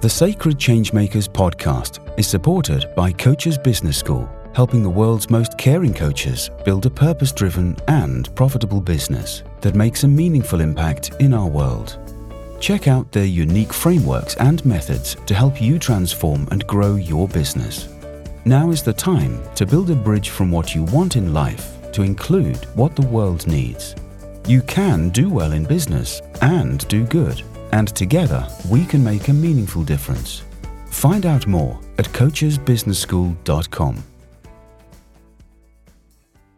The Sacred Changemakers podcast is supported by Coaches Business School, helping the world's most caring coaches build a purpose driven and profitable business that makes a meaningful impact in our world. Check out their unique frameworks and methods to help you transform and grow your business. Now is the time to build a bridge from what you want in life to include what the world needs. You can do well in business and do good and together we can make a meaningful difference. Find out more at coachesbusinessschool.com.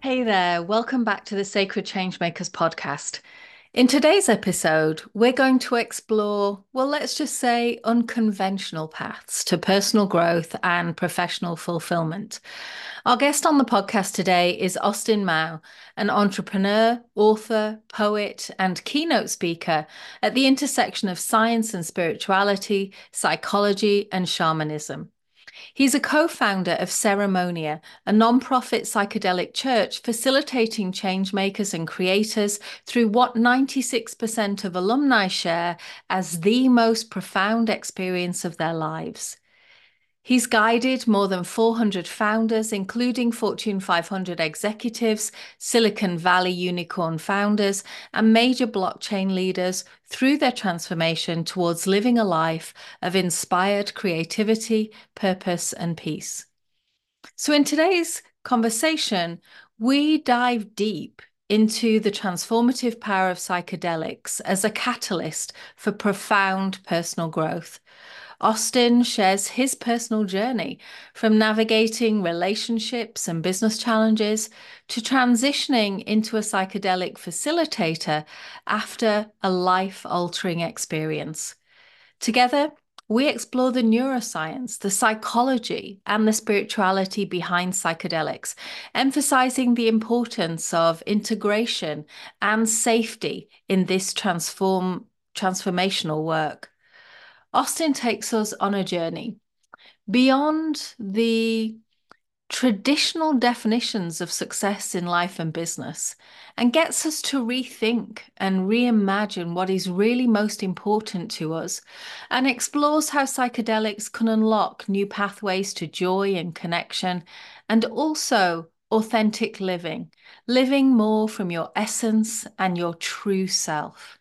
Hey there, welcome back to the Sacred Changemakers podcast. In today's episode, we're going to explore, well, let's just say unconventional paths to personal growth and professional fulfillment. Our guest on the podcast today is Austin Mao, an entrepreneur, author, poet, and keynote speaker at the intersection of science and spirituality, psychology, and shamanism. He's a co founder of Ceremonia, a non-profit psychedelic church facilitating change makers and creators through what 96% of alumni share as the most profound experience of their lives. He's guided more than 400 founders, including Fortune 500 executives, Silicon Valley unicorn founders, and major blockchain leaders through their transformation towards living a life of inspired creativity, purpose, and peace. So, in today's conversation, we dive deep into the transformative power of psychedelics as a catalyst for profound personal growth. Austin shares his personal journey from navigating relationships and business challenges to transitioning into a psychedelic facilitator after a life altering experience. Together, we explore the neuroscience, the psychology, and the spirituality behind psychedelics, emphasizing the importance of integration and safety in this transform, transformational work. Austin takes us on a journey beyond the traditional definitions of success in life and business and gets us to rethink and reimagine what is really most important to us and explores how psychedelics can unlock new pathways to joy and connection and also authentic living, living more from your essence and your true self.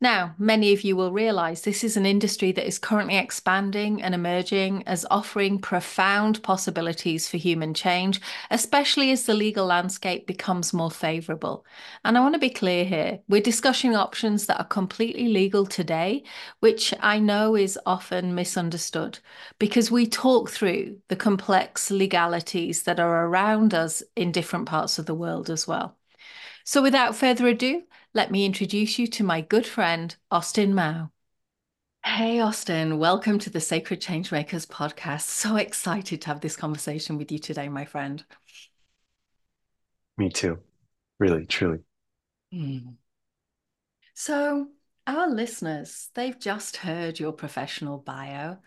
Now, many of you will realize this is an industry that is currently expanding and emerging as offering profound possibilities for human change, especially as the legal landscape becomes more favorable. And I want to be clear here we're discussing options that are completely legal today, which I know is often misunderstood because we talk through the complex legalities that are around us in different parts of the world as well. So, without further ado, let me introduce you to my good friend, Austin Mao. Hey, Austin, welcome to the Sacred Changemakers podcast. So excited to have this conversation with you today, my friend. Me too. Really, truly. Mm. So, our listeners, they've just heard your professional bio.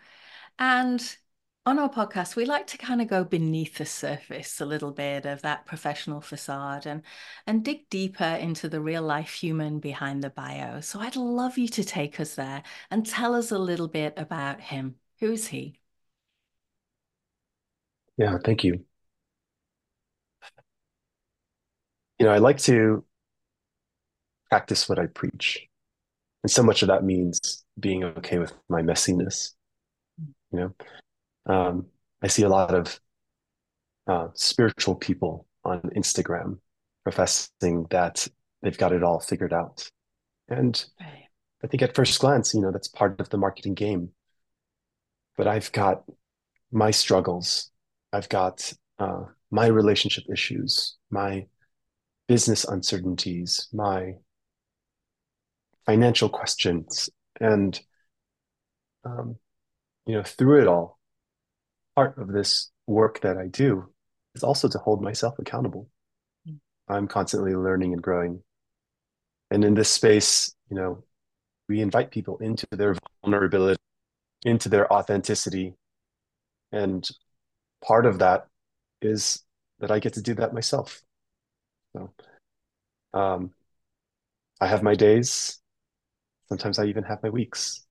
And on our podcast, we like to kind of go beneath the surface a little bit of that professional facade and and dig deeper into the real life human behind the bio. So I'd love you to take us there and tell us a little bit about him. Who's he? Yeah, thank you. You know, I like to practice what I preach. And so much of that means being okay with my messiness. You know, um, I see a lot of uh, spiritual people on Instagram professing that they've got it all figured out. And I think at first glance, you know, that's part of the marketing game. But I've got my struggles. I've got uh, my relationship issues, my business uncertainties, my financial questions. And, um, you know, through it all, part of this work that I do is also to hold myself accountable. Mm. I'm constantly learning and growing. And in this space, you know, we invite people into their vulnerability, into their authenticity. And part of that is that I get to do that myself. So um, I have my days. Sometimes I even have my weeks.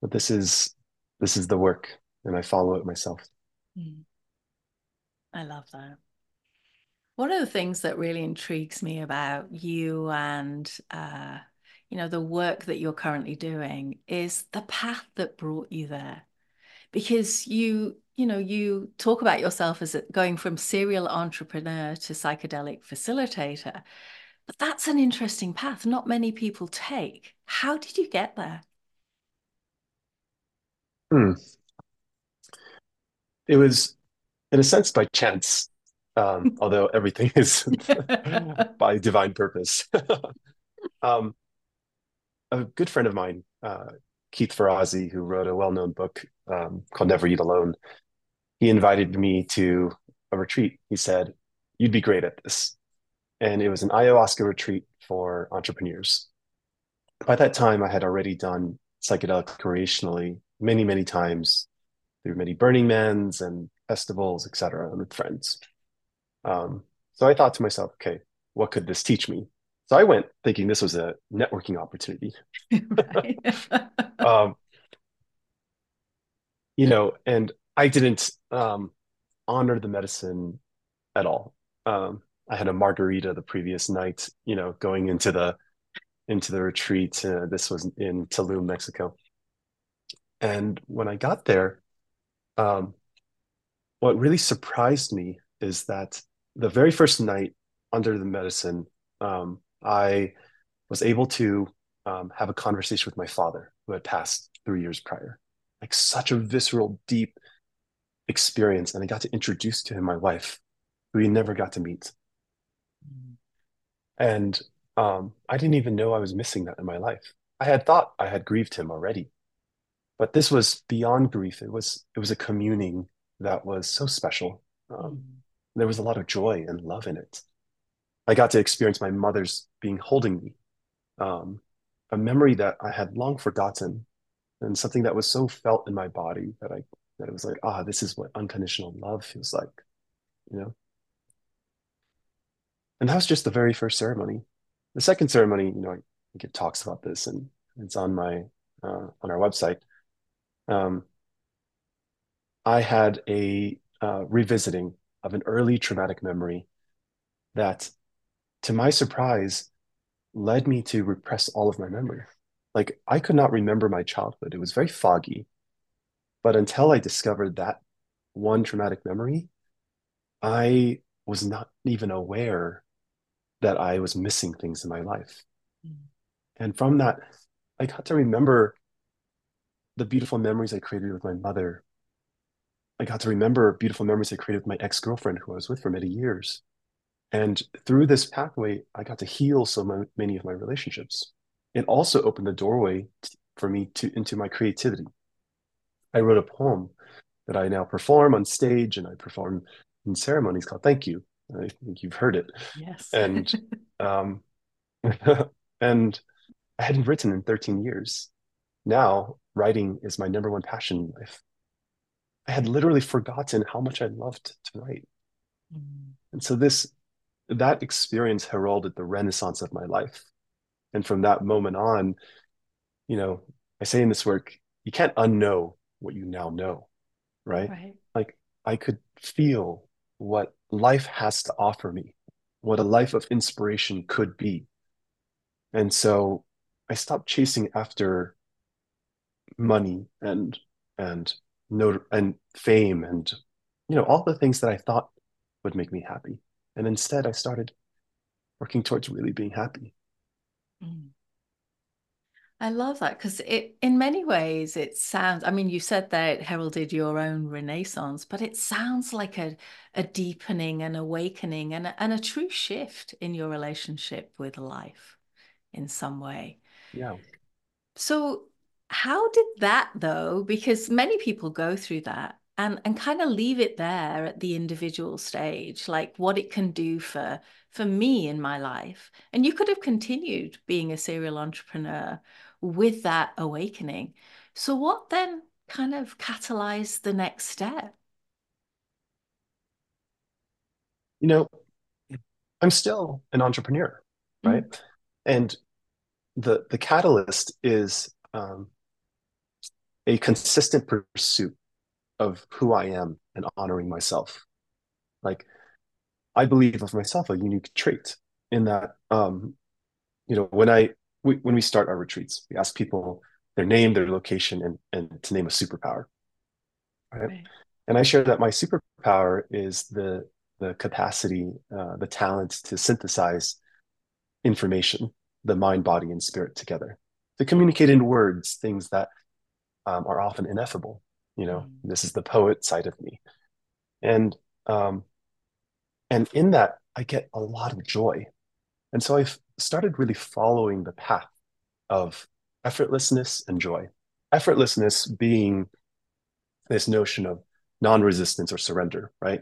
but this is this is the work, and I follow it myself. Mm. I love that. One of the things that really intrigues me about you and uh, you know the work that you're currently doing is the path that brought you there, because you you know you talk about yourself as going from serial entrepreneur to psychedelic facilitator, but that's an interesting path. Not many people take. How did you get there? Hmm. It was, in a sense, by chance, um, although everything is by divine purpose. um, a good friend of mine, uh, Keith Ferrazzi, who wrote a well-known book um, called Never Eat Alone, he invited me to a retreat. He said, "You'd be great at this," and it was an ayahuasca retreat for entrepreneurs. By that time, I had already done psychedelic recreationally many, many times through many Burning Mans and festivals, etc., with friends. Um, so I thought to myself, okay, what could this teach me? So I went thinking this was a networking opportunity. um, you know, and I didn't um, honor the medicine at all. Um, I had a margarita the previous night, you know, going into the into the retreat. Uh, this was in Tulum, Mexico. And when I got there, um, what really surprised me is that the very first night under the medicine, um, I was able to um, have a conversation with my father who had passed three years prior. Like such a visceral, deep experience. And I got to introduce to him my wife, who he never got to meet. And um, I didn't even know I was missing that in my life. I had thought I had grieved him already, but this was beyond grief. It was it was a communing that was so special. Um. There was a lot of joy and love in it. I got to experience my mother's being holding me, um, a memory that I had long forgotten, and something that was so felt in my body that I that it was like, ah, this is what unconditional love feels like, you know. And that was just the very first ceremony. The second ceremony, you know, I think it talks about this, and it's on my uh, on our website. Um, I had a uh, revisiting of an early traumatic memory that, to my surprise, led me to repress all of my memory. Like I could not remember my childhood. It was very foggy. But until I discovered that one traumatic memory, I was not even aware that I was missing things in my life. Mm. And from that, I got to remember the beautiful memories I created with my mother. I got to remember beautiful memories I created with my ex girlfriend who I was with for many years. And through this pathway, I got to heal so many of my relationships. It also opened the doorway for me to into my creativity. I wrote a poem that I now perform on stage and I perform in ceremonies called Thank You. I think you've heard it. Yes. And um, and I hadn't written in 13 years. Now writing is my number one passion in life. I had literally forgotten how much I loved to write. Mm. And so this that experience heralded the renaissance of my life. And from that moment on, you know, I say in this work, you can't unknow what you now know, right? right? Like I could feel what life has to offer me, what a life of inspiration could be. And so I stopped chasing after money and and note and fame and you know all the things that I thought would make me happy. And instead I started working towards really being happy. Mm. I love that because it, in many ways, it sounds. I mean, you said that it heralded your own renaissance, but it sounds like a a deepening, an awakening, and a, and a true shift in your relationship with life, in some way. Yeah. So, how did that though? Because many people go through that and and kind of leave it there at the individual stage, like what it can do for for me in my life. And you could have continued being a serial entrepreneur with that awakening. So, what then kind of catalyzed the next step? You know, I'm still an entrepreneur, right? Mm. And the the catalyst is um, a consistent pursuit of who I am and honoring myself. Like I believe of myself a unique trait in that um, you know, when I we, when we start our retreats, we ask people their name, their location, and and to name a superpower. Right. right. And I share that my superpower is the the capacity, uh, the talent to synthesize information, the mind, body, and spirit together, to communicate in words things that um, are often ineffable. You know, mm. this is the poet side of me, and um, and in that I get a lot of joy, and so I've started really following the path of effortlessness and joy. Effortlessness being this notion of non-resistance or surrender, right?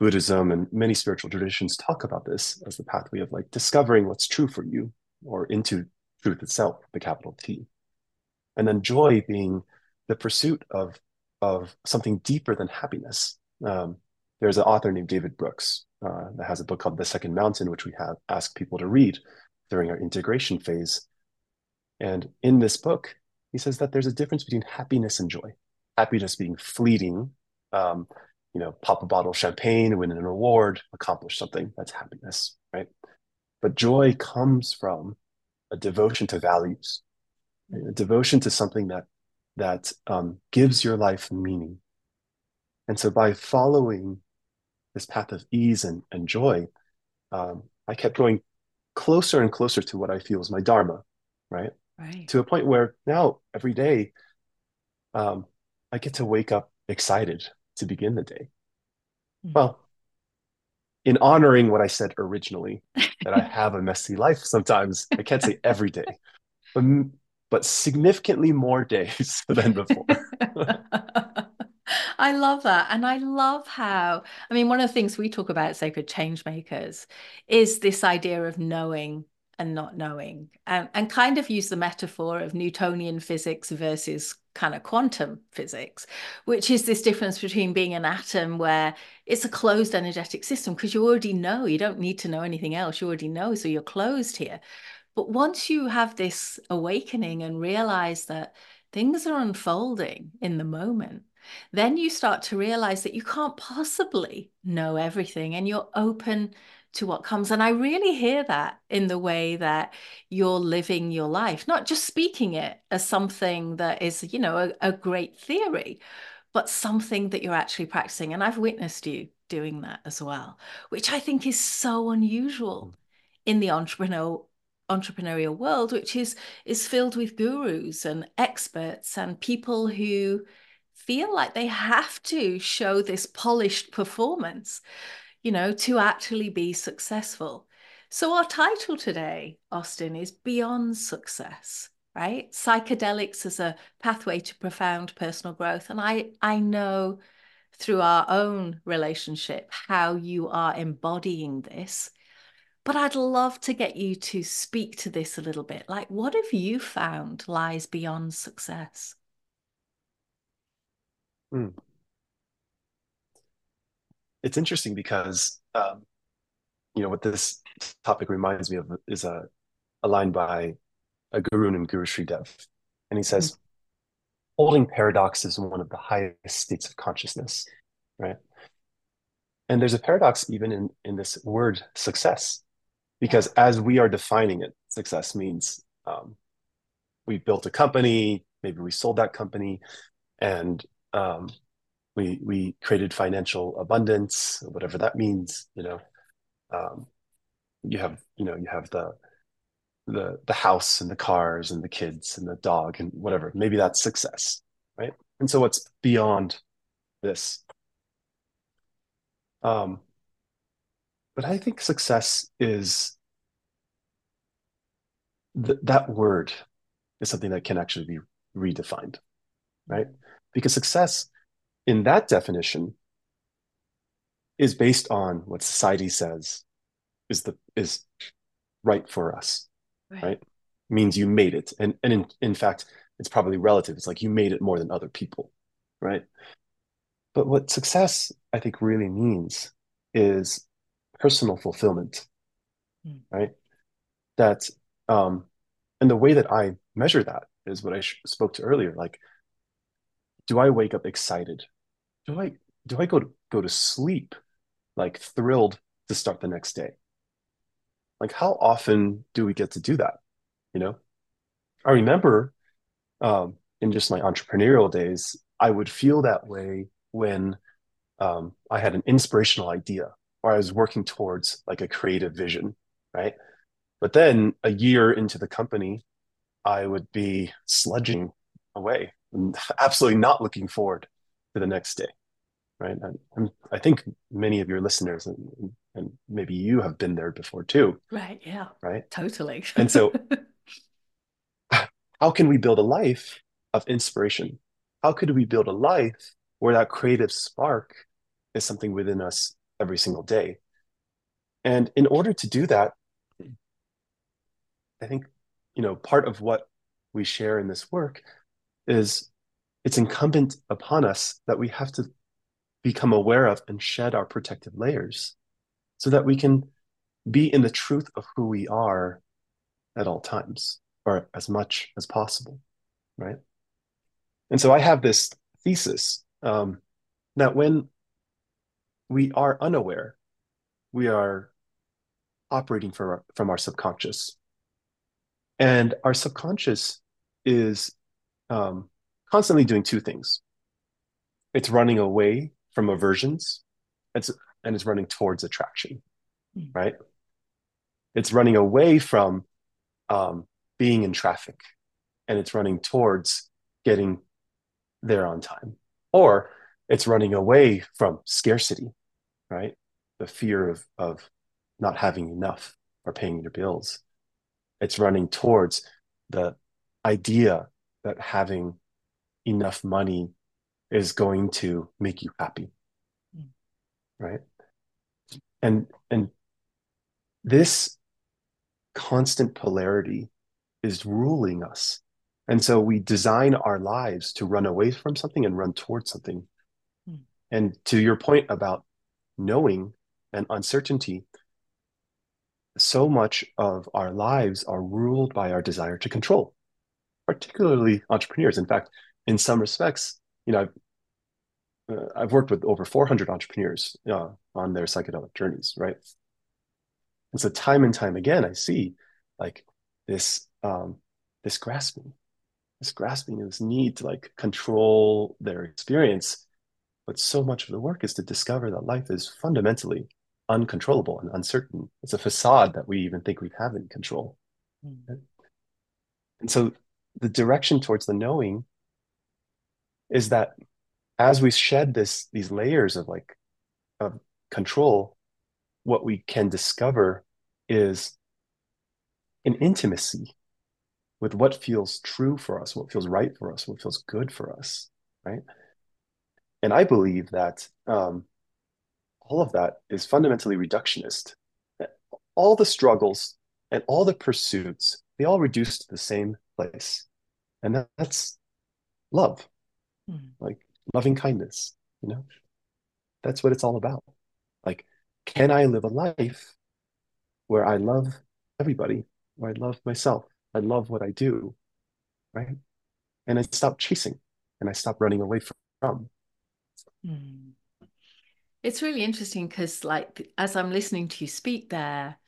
Buddhism and many spiritual traditions talk about this as the pathway of like discovering what's true for you or into truth itself, the capital T. And then joy being the pursuit of, of something deeper than happiness. Um, there's an author named David Brooks uh, that has a book called The Second Mountain, which we have asked people to read during our integration phase. And in this book, he says that there's a difference between happiness and joy. Happiness being fleeting, um, you know, pop a bottle of champagne, win an award, accomplish something. That's happiness, right? But joy comes from a devotion to values, a devotion to something that that um, gives your life meaning. And so, by following this path of ease and, and joy, um, I kept going closer and closer to what I feel is my dharma, right? Right. To a point where now every day, um, I get to wake up excited to begin the day. Mm-hmm. Well, in honoring what I said originally, that I have a messy life sometimes, I can't say every day, but, but significantly more days than before. I love that. And I love how, I mean, one of the things we talk about Sacred Change Makers is this idea of knowing and not knowing and, and kind of use the metaphor of Newtonian physics versus kind of quantum physics, which is this difference between being an atom where it's a closed energetic system because you already know, you don't need to know anything else, you already know, so you're closed here. But once you have this awakening and realize that things are unfolding in the moment, then you start to realize that you can't possibly know everything and you're open to what comes. And I really hear that in the way that you're living your life, not just speaking it as something that is, you know, a, a great theory, but something that you're actually practicing. And I've witnessed you doing that as well, which I think is so unusual hmm. in the entrepreneurial entrepreneurial world which is is filled with gurus and experts and people who feel like they have to show this polished performance, you know, to actually be successful. So, our title today, Austin, is Beyond Success, right? Psychedelics as a pathway to profound personal growth. And I, I know through our own relationship how you are embodying this. But I'd love to get you to speak to this a little bit. Like, what have you found lies beyond success? Hmm. It's interesting because um, you know what this topic reminds me of is a, a line by a guru named Guru Sri Dev, and he says, mm-hmm. "Holding paradox is one of the highest states of consciousness." Right, and there's a paradox even in in this word success, because as we are defining it, success means um, we built a company, maybe we sold that company, and um, we we created financial abundance, whatever that means. You know, um, you have you know you have the the the house and the cars and the kids and the dog and whatever. Maybe that's success, right? And so what's beyond this? Um, but I think success is th- that word is something that can actually be redefined, right? Because success, in that definition, is based on what society says is the is right for us, right? right? Means you made it, and and in, in fact, it's probably relative. It's like you made it more than other people, right? But what success, I think, really means is personal fulfillment, mm. right? That, um, and the way that I measure that is what I spoke to earlier. Like, do I wake up excited? Do I do I go to go to sleep like thrilled to start the next day? Like how often do we get to do that? You know, I remember um, in just my entrepreneurial days, I would feel that way when um, I had an inspirational idea or I was working towards like a creative vision, right? But then a year into the company, I would be sludging away and absolutely not looking forward to the next day, right? And I think many of your listeners and, and maybe you have been there before too. Right. Yeah. Right. Totally. and so, how can we build a life of inspiration? How could we build a life where that creative spark is something within us every single day? And in order to do that, I think, you know, part of what we share in this work is it's incumbent upon us that we have to become aware of and shed our protective layers so that we can be in the truth of who we are at all times or as much as possible right and so i have this thesis um, that when we are unaware. We are operating from our, from our subconscious. And our subconscious is um, constantly doing two things. It's running away from aversions. It's, and it's running towards attraction mm. right? It's running away from um, being in traffic. And it's running towards getting there on time. Or it's running away from scarcity right? The fear of of not having enough or paying your bills. It's running towards the idea that having enough money is going to make you happy mm. right? And and this constant polarity is ruling us. And so we design our lives to run away from something and run towards something. Mm. and to your point about knowing and uncertainty so much of our lives are ruled by our desire to control, particularly entrepreneurs. In fact, in some respects, you know, I've, uh, I've worked with over 400 entrepreneurs uh, on their psychedelic journeys, right? And so, time and time again, I see like this um, this grasping, this grasping, this need to like control their experience. But so much of the work is to discover that life is fundamentally uncontrollable and uncertain. It's a facade that we even think we have in control. Mm-hmm. And so the direction towards the knowing is that as we shed this these layers of like of control, what we can discover is an intimacy with what feels true for us, what feels right for us, what feels good for us, right? And I believe that um, all of that is fundamentally reductionist. All the struggles and all the pursuits, they all reduce to the same place. And that's love, mm. like loving kindness, you know? That's what it's all about. Like, can I live a life where I love everybody, where I love myself, I love what I do, right? And I stop chasing and I stop running away from. Mm. It's really interesting because, like, as I'm listening to you speak there,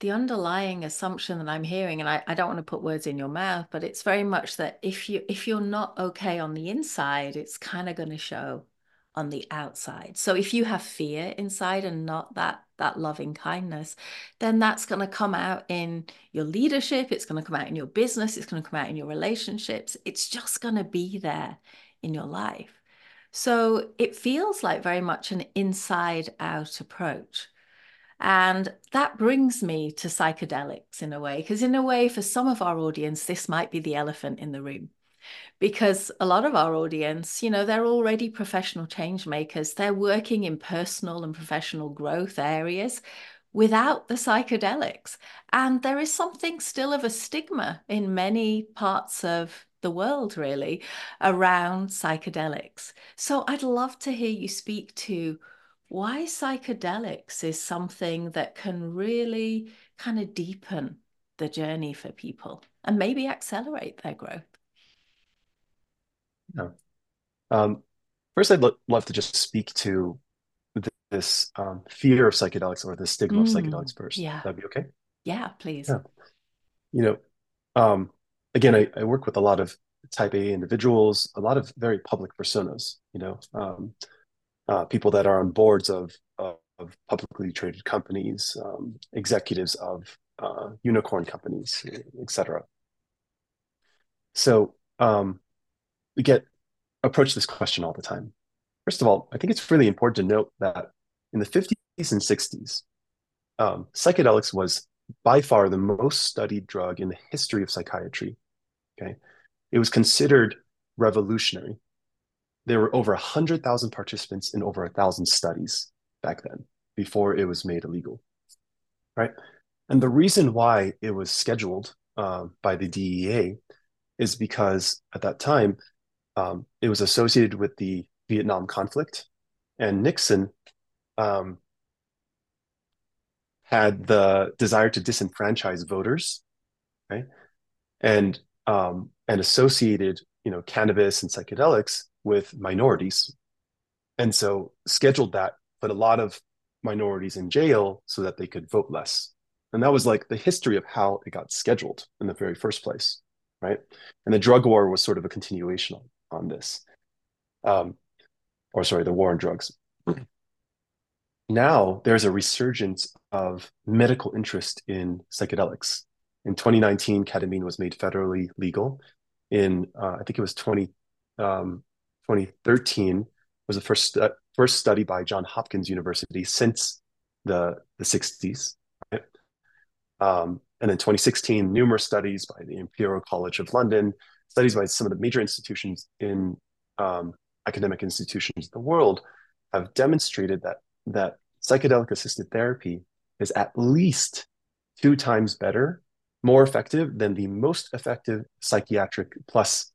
the underlying assumption that I'm hearing, and I, I don't want to put words in your mouth, but it's very much that if you if you're not okay on the inside, it's kind of going to show on the outside. So if you have fear inside and not that that loving kindness, then that's going to come out in your leadership, it's going to come out in your business, it's going to come out in your relationships. It's just going to be there in your life. So it feels like very much an inside out approach. And that brings me to psychedelics in a way, because in a way, for some of our audience, this might be the elephant in the room. Because a lot of our audience, you know, they're already professional change makers. They're working in personal and professional growth areas without the psychedelics. And there is something still of a stigma in many parts of the world, really, around psychedelics. So I'd love to hear you speak to why psychedelics is something that can really kind of deepen the journey for people and maybe accelerate their growth. Yeah. Um, first, I'd lo- love to just speak to th- this um, fear of psychedelics or the stigma of Mm, psychedelics first. yeah. That'd be okay? Yeah, please. Yeah. You know, um, again, I, I work with a lot of type A individuals, a lot of very public personas, you know, um, uh, people that are on boards of, of, of publicly traded companies, um, executives of uh, unicorn companies, etc. So um, we get approached this question all the time. First of all, I think it's really important to note that in the 50s and 60s, um, psychedelics was by far the most studied drug in the history of psychiatry. Okay. It was considered revolutionary. There were over 100,000 participants in over 1,000 studies back then before it was made illegal. Right. And the reason why it was scheduled uh, by the DEA is because at that time, um, it was associated with the Vietnam conflict, and Nixon um, had the desire to disenfranchise voters, right? And um, and associated, you know, cannabis and psychedelics with minorities, and so scheduled that, put a lot of minorities in jail so that they could vote less. And that was like the history of how it got scheduled in the very first place, right? And the drug war was sort of a continuation on, on this. Um, or sorry, the war on drugs. Now there's a resurgence of medical interest in psychedelics. In 2019, ketamine was made federally legal. In uh, I think it was 20, um, 2013 was the first first study by John Hopkins University since the the 60s. Right? Um, and in 2016, numerous studies by the Imperial College of London, studies by some of the major institutions in um, academic institutions in the world have demonstrated that that psychedelic assisted therapy is at least two times better, more effective than the most effective psychiatric plus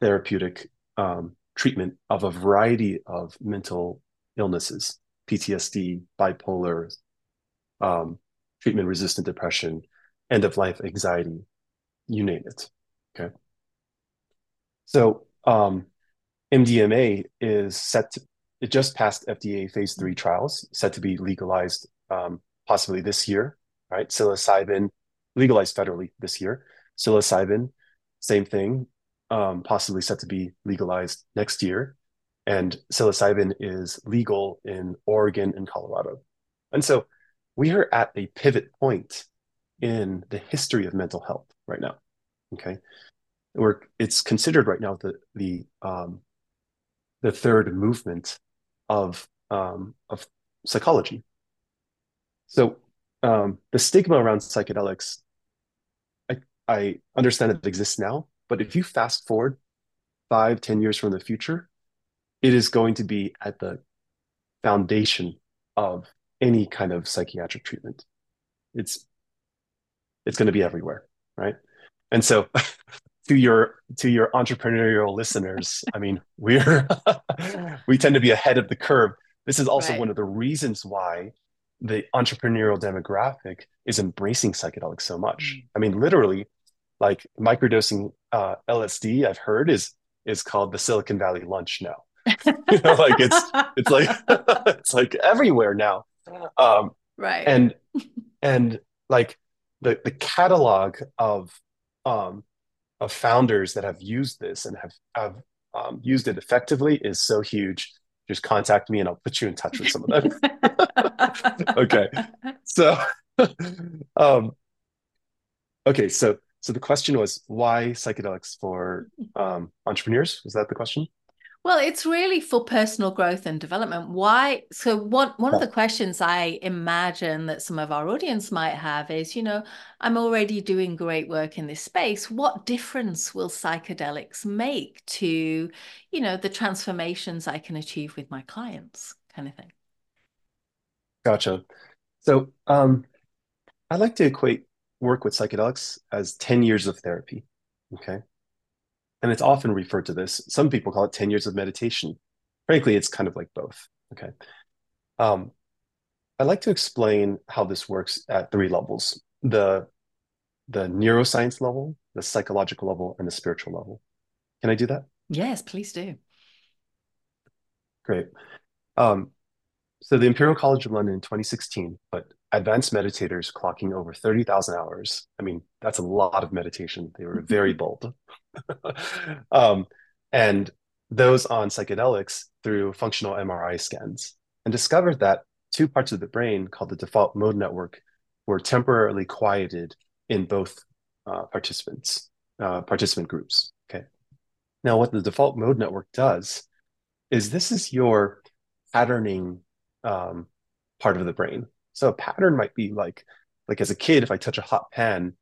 therapeutic um, treatment of a variety of mental illnesses, PTSD, bipolar, um, treatment resistant depression, end of life anxiety, you name it. Okay. So, um, MDMA is set to, it just passed FDA phase three trials, set to be legalized um, possibly this year, right? Psilocybin legalized federally this year. Psilocybin, same thing, um, possibly set to be legalized next year. And psilocybin is legal in Oregon and Colorado. And so we are at a pivot point in the history of mental health right now. Okay. We're, it's considered right now the, the, um, the third movement of um, of psychology. So um, the stigma around psychedelics, I, understand it exists now, but if you fast forward five, ten years from the future, it is going to be at the foundation of any kind of psychiatric treatment. It's it's going to be everywhere, right? And so to your to your entrepreneurial listeners, I mean, we're we tend to be ahead of the curve. This is also Right. one of the reasons why the entrepreneurial demographic is embracing psychedelics so much. Mm. I mean, literally, like microdosing uh, LSD, I've heard is is called the Silicon Valley lunch now. You know, like it's it's like it's like everywhere now. Um, right. and and like the the catalog of um of founders that have used this and have have um, used it effectively is so huge. Just contact me and I'll put you in touch with some of them. okay, so um, okay, so so the question was why psychedelics for um, entrepreneurs? Was that the question? Well, it's really for personal growth and development. Why? So one one of the questions I imagine that some of our audience might have is, you know, I'm already doing great work in this space. What difference will psychedelics make to, you know, the transformations I can achieve with my clients, kind of thing? Gotcha. So um, I like to equate work with psychedelics as 10 years of therapy. Okay. And it's often referred to this. Some people call it 10 years of meditation. Frankly, it's kind of like both. Okay. Um, I like to explain how this works at three levels the, the neuroscience level, the psychological level, and the spiritual level. Can I do that? Yes, please do. great. Um, so the Imperial College of London in 2016 put advanced meditators clocking over 30,000 hours. I mean, that's a lot of meditation. They were very bold. um, and those on psychedelics through functional MRI scans and discovered that two parts of the brain called the default mode network were temporarily quieted in both uh, participants, uh, participant groups. Okay. Now, what the default mode network does is this is your patterning um, part of the brain. So a pattern might be like, like as a kid, if I touch a hot pan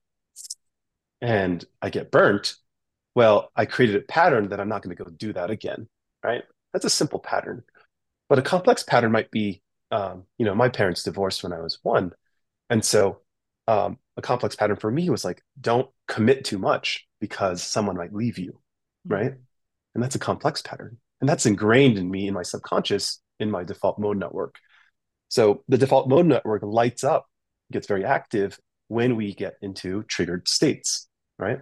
and I get burnt, well, I created a pattern that I'm not going to go do that again, right? That's a simple pattern. But a complex pattern might be, um, you know, my parents divorced when I was one. And so um, a complex pattern for me was like, don't commit too much because someone might leave you, mm-hmm. right? And that's a complex pattern. And that's ingrained in me in my subconscious in my default mode network. So the default mode network lights up, gets very active when we get into triggered states, right?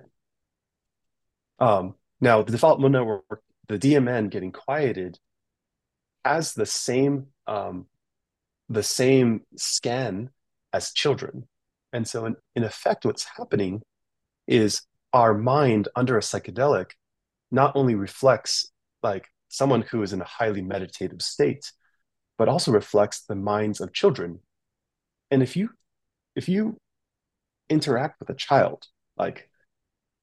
Um, now, the default mode network, the DMN getting quieted, has the same um, the same scan as children, and so in, in effect, what's happening is our mind under a psychedelic not only reflects like someone who is in a highly meditative state, but also reflects the minds of children. And if you if you interact with a child, like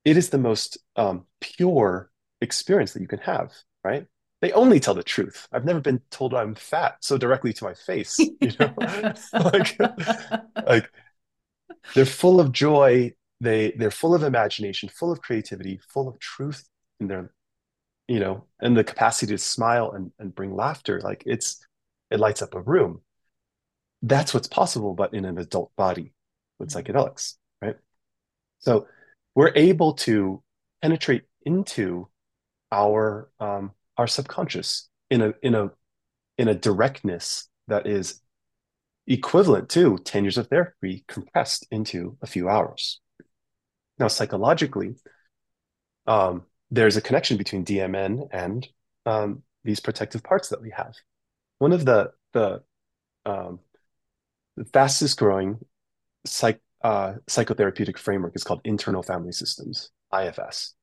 it is the most um, pure experience that you can have, right? They only tell the truth. I've never been told I'm fat so directly to my face. You know, like, like they're full of joy. They they're full of imagination, full of creativity, full of truth in their, you know, and the capacity to smile and, and bring laughter. Like it's it lights up a room. That's what's possible, but in an adult body with psychedelics, right? So we're able to penetrate into our um, our subconscious in a in a in a directness that is equivalent to 10 years of therapy compressed into a few hours. Now, psychologically, um, there's a connection between DMN and um, these protective parts that we have. One of the the, um, fastest growing psych, uh, psychotherapeutic framework is called internal family systems ifs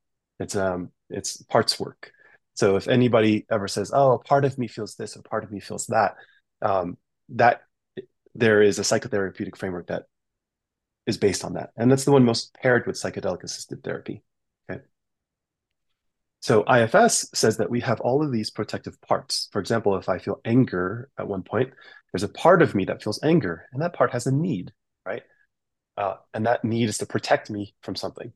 it's um it's parts work. So if anybody ever says oh part of me feels this or part of me feels that um, that there is a psychotherapeutic framework that is based on that. And that's the one most paired with psychedelic assisted therapy so ifs says that we have all of these protective parts for example if i feel anger at one point there's a part of me that feels anger and that part has a need right uh, and that need is to protect me from something.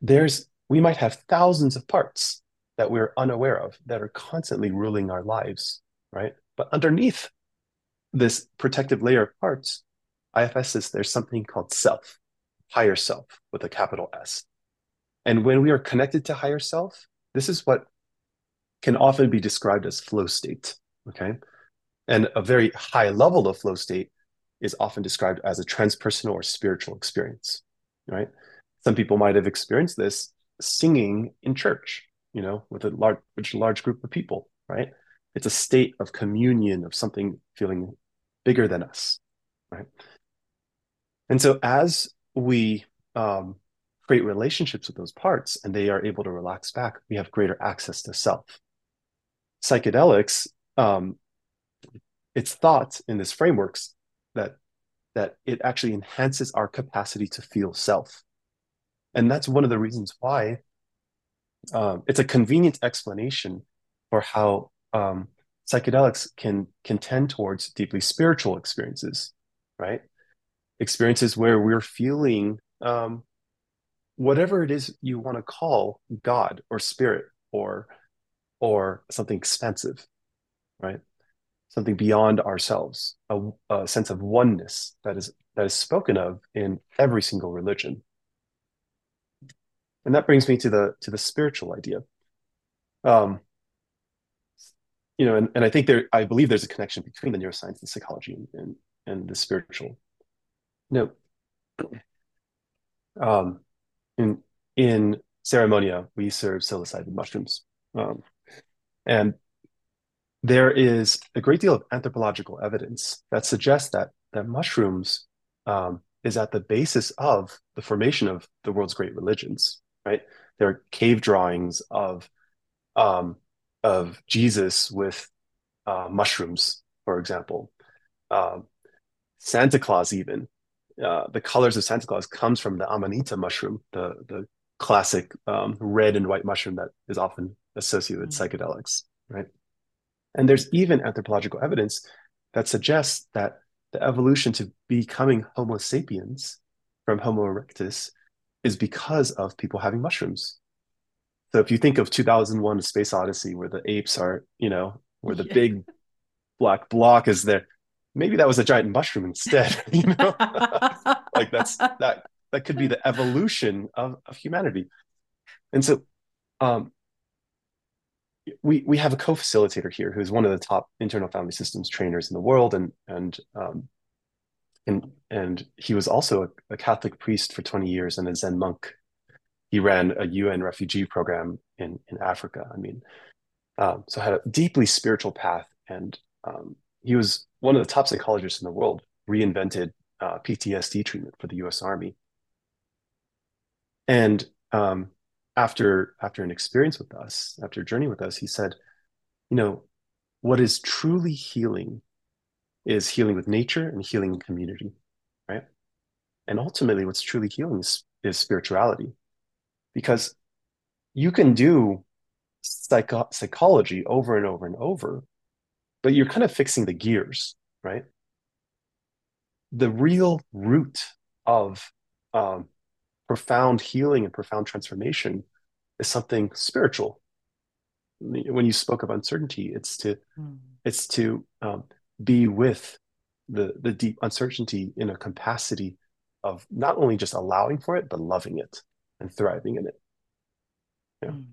There's we might have thousands of parts that we're unaware of that are constantly ruling our lives, right? But underneath this protective layer of parts, IFS says there's something called self, higher self with a capital S. And when we are connected to higher self, this is what can often be described as flow state. Okay. And a very high level of flow state is often described as a transpersonal or spiritual experience, right? Some people might have experienced this singing in church, you know, with a large, large group of people, right? It's a state of communion of something feeling bigger than us, right? And so as we um, create relationships with those parts and they are able to relax back, we have greater access to self. Psychedelics, um, it's thought in this frameworks that that it actually enhances our capacity to feel self and that's one of the reasons why um, it's a convenient explanation for how um, psychedelics can can tend towards deeply spiritual experiences right experiences where we're feeling um, whatever it is you want to call god or spirit or or something expansive, right something beyond ourselves, a, a, sense of oneness that is that is spoken of in every single religion. And that brings me to the to the spiritual idea. Um, you know, and, and I think there, I believe there's a connection between the neuroscience and psychology and, and, and the spiritual. Know, um, in in ceremonia, we serve psilocybin mushrooms, um, and there is a great deal of anthropological evidence that suggests that that mushrooms um, is at the basis of the formation of the world's great religions. Right, there are cave drawings of um, of Jesus with uh, mushrooms, for example. Um, Santa Claus, even uh, the colors of Santa Claus comes from the amanita mushroom, the the classic um, red and white mushroom that is often associated with mm-hmm. psychedelics, right? And there's even anthropological evidence that suggests that the evolution to becoming Homo sapiens from Homo erectus is because of people having mushrooms. So if you think of 2001 Space Odyssey, where the apes are, you know, where the yeah. big black block is there, maybe that was a giant mushroom instead, you know? like that's that that could be the evolution of, of humanity. And so um, we we have a co-facilitator here who's one of the top internal family systems trainers in the world and and um, and and he was also a, a, Catholic priest for 20 years and a Zen monk. He ran a UN refugee program in in Africa. I mean, um, so had a deeply spiritual path, and um, he was one of the top psychologists in the world. Reinvented uh, PTSD treatment for the U.S. Army, and um, after after an experience with us, after a journey with us, he said, you know, what is truly healing is healing with nature and healing in community, right? And ultimately, what's truly healing is, is spirituality, because you can do psycho- psychology over and over and over, but you're kind of fixing the gears, right? The real root of um, profound healing and profound transformation is something spiritual when you spoke of uncertainty it's to mm. it's to um, be with the the deep uncertainty in a capacity of not only just allowing for it but loving it and thriving in it yeah. Mm.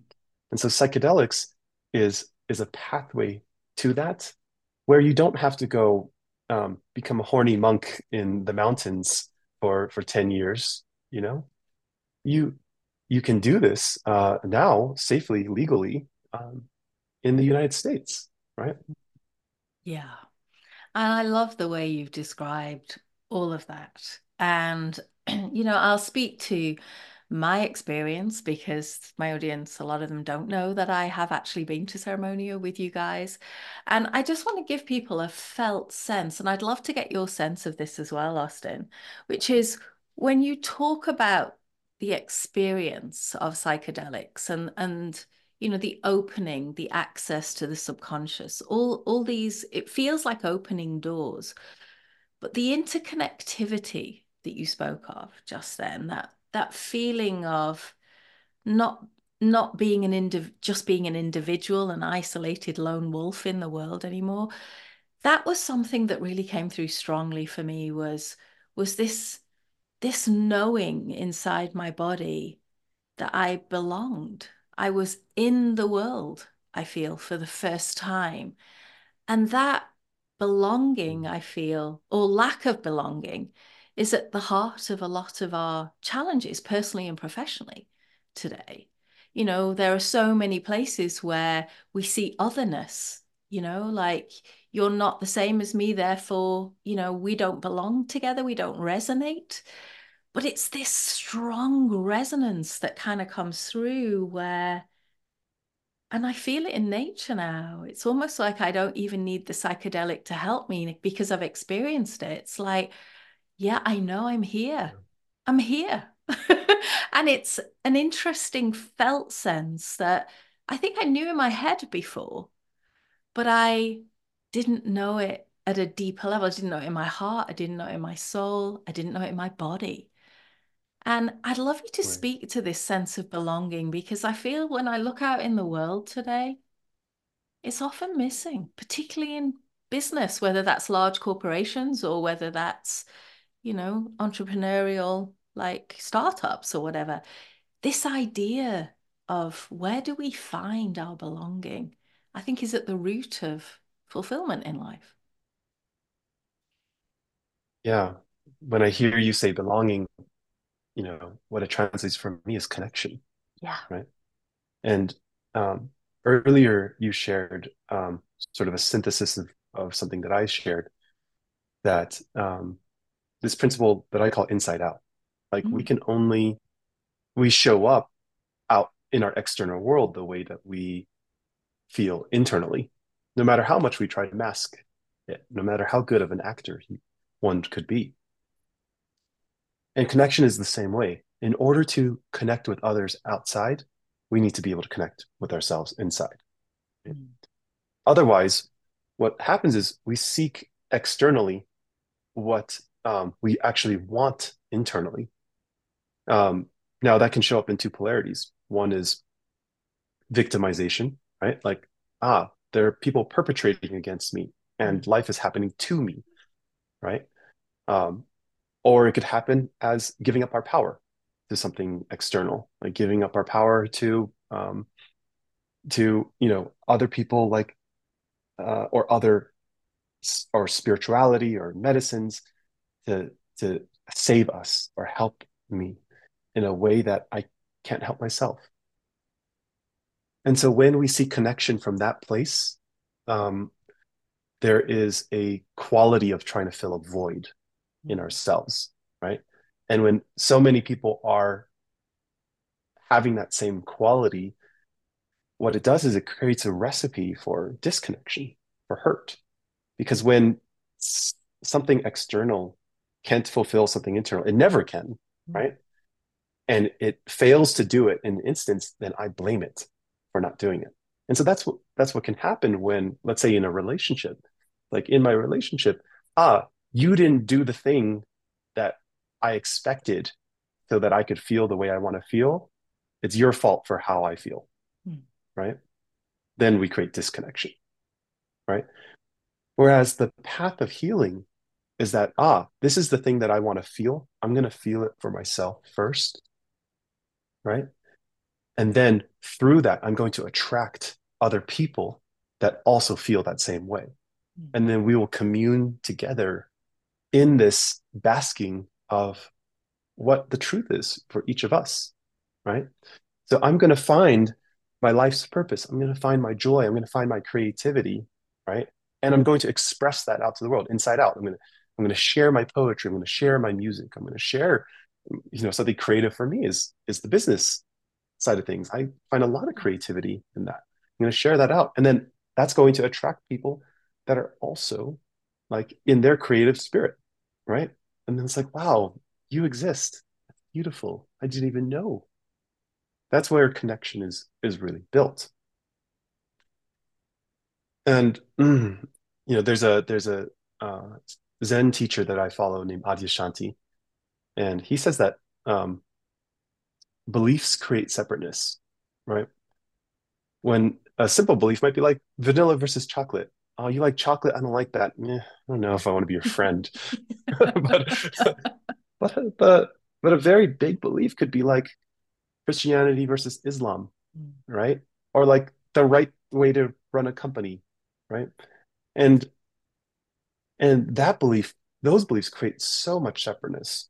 and so psychedelics is is a pathway to that where you don't have to go um, become a horny monk in the mountains for for 10 years you know you you can do this uh, now safely, legally um, in the United States, right? Yeah. And I love the way you've described all of that. And, you know, I'll speak to my experience because my audience, a lot of them don't know that I have actually been to Ceremonia with you guys. And I just want to give people a felt sense. And I'd love to get your sense of this as well, Austin, which is when you talk about the experience of psychedelics and and you know the opening the access to the subconscious all all these it feels like opening doors but the interconnectivity that you spoke of just then that that feeling of not not being an indiv- just being an individual an isolated lone wolf in the world anymore that was something that really came through strongly for me was was this this knowing inside my body that I belonged. I was in the world, I feel, for the first time. And that belonging, I feel, or lack of belonging, is at the heart of a lot of our challenges, personally and professionally, today. You know, there are so many places where we see otherness, you know, like you're not the same as me, therefore, you know, we don't belong together, we don't resonate but it's this strong resonance that kind of comes through where and I feel it in nature now. It's almost like I don't even need the psychedelic to help me because I've experienced it. It's like, yeah, I know I'm here. I'm here. and it's an interesting felt sense that I think I knew in my head before, but I didn't know it at a deeper level. I didn't know it in my heart. I didn't know it in my soul. I didn't know it in my body. And I'd love you to right. speak to this sense of belonging because I feel when I look out in the world today, it's often missing, particularly in business, whether that's large corporations or whether that's, you know, entrepreneurial like startups or whatever. This idea of where do we find our belonging, I think is at the root of fulfillment in life. Yeah. When I hear you say belonging, you know what it translates for me is connection yeah right and um earlier you shared um, sort of a synthesis of, of something that I shared that um, this principle that I call inside out. Like mm-hmm. we mm. can only we show up out in our external world the way that we feel internally, no matter how much we try to mask it, no matter how good of an actor he, one could be. And connection is the same way. In order to connect with others outside, we need to be able to connect with ourselves inside. Mm. Otherwise, what happens is we seek externally what um, we actually want internally. Um, now, that can show up in two polarities. One is victimization, right? Like, ah, there are people perpetrating against me and life is happening to me, right? Um, or it could happen as giving up our power to something external, like giving up our power to um, to you know other people, like uh, or other or spirituality or medicines to to save us or help me in a way that I can't help myself. And so when we see connection from that place, um, there is a quality of trying to fill a void in ourselves, right? And when so many people are having that same quality, what it does is it creates a recipe for disconnection, for hurt. Because when something external can't fulfill something internal, it never can, mm-hmm. right? And it fails to do it in an instance, then I blame it for not doing it. And so that's what that's what can happen when, let's say, in a relationship, like in my relationship, ah, you didn't do the thing that I expected so that I could feel the way I want to feel. It's your fault for how I feel. Hmm. Right. Then we create disconnection. Right. Whereas the path of healing is that, ah, this is the thing that I want to feel. I'm going to feel it for myself first. Right. And then through that, I'm going to attract other people that also feel that same way. Hmm. And then we will commune together in this basking of what the truth is for each of us, right? So I'm going to find my life's purpose. I'm going to find my joy. I'm going to find my creativity, right? And I'm going to express that out to the world, inside out. I'm going to I'm going to share my poetry. I'm going to share my music. I'm going to share, you know, something creative for me is is the business side of things. I find a lot of creativity in that. I'm going to share that out, and then that's going to attract people that are also like in their creative spirit right? And then it's like, wow, you exist. That's beautiful. I didn't even know. That's where connection is is really built. And you know, there's a there's a uh, Zen teacher that I follow named Adyashanti, and he says that um, beliefs create separateness, right? When a simple belief might be like vanilla versus chocolate, oh, you like chocolate? I don't like that. Eh, I don't know if I want to be your friend. but, but, but, but a very big belief could be like Christianity versus Islam, mm. right? Or like the right way to run a company, right? And and that belief, those beliefs create so much separateness.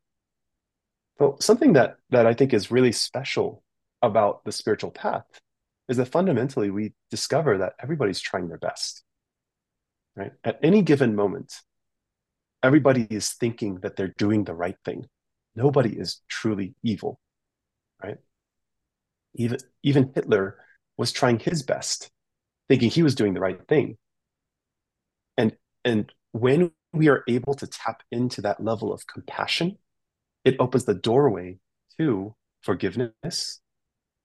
But something that that I think is really special about the spiritual path is that fundamentally we discover that everybody's trying their best right? At any given moment, everybody is thinking that they're doing the right thing. Nobody is truly evil, right? Even, even Hitler was trying his best, thinking he was doing the right thing. And, and when we are able to tap into that level of compassion, it opens the doorway to forgiveness,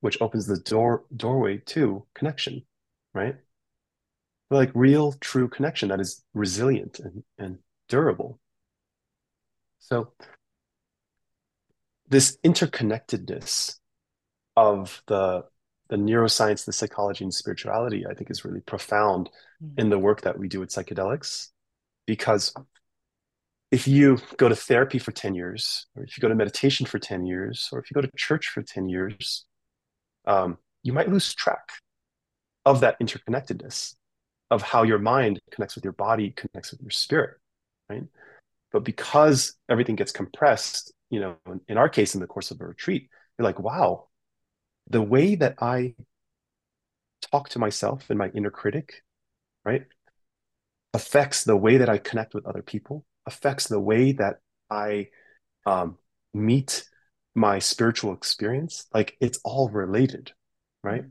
which opens the door doorway to connection, right? like real true connection that is resilient and, and durable so this interconnectedness of the the neuroscience the psychology and spirituality i think is really profound mm. in the work that we do with psychedelics because if you go to therapy for 10 years or if you go to meditation for 10 years or if you go to church for 10 years um, you might lose track of that interconnectedness of how your mind connects with your body, connects with your spirit, right? But because everything gets compressed, you know, in our case, in the course of a retreat, you're like, wow, the way that I talk to myself and my inner critic, right, affects the way that I connect with other people, affects the way that I um, meet my spiritual experience. Like it's all related, right?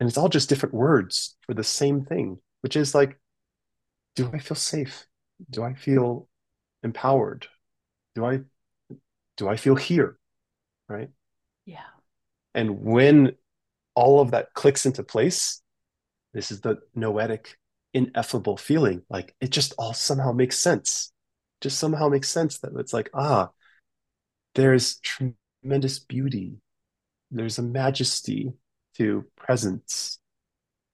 And it's all just different words for the same thing, which is like, do I feel safe? Do I feel empowered? Do I do I feel here? Right? Yeah. And when all of that clicks into place, this is the noetic, ineffable feeling. Like it just all somehow makes sense. Just somehow makes sense that it's like, ah, there's tremendous beauty. There's a majesty to presence.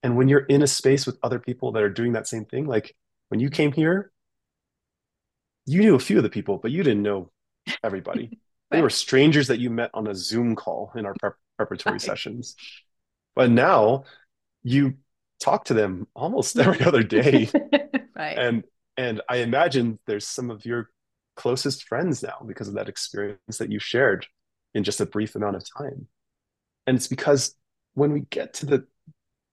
And when you're in a space with other people that are doing that same thing, like when you came here, you knew a few of the people, but you didn't know everybody. right. They were strangers that you met on a Zoom call in our prep- preparatory right. sessions. But now you talk to them almost every other day. right. And and I imagine there's some of your closest friends now because of that experience that you shared in just a brief amount of time. And it's because when we get to the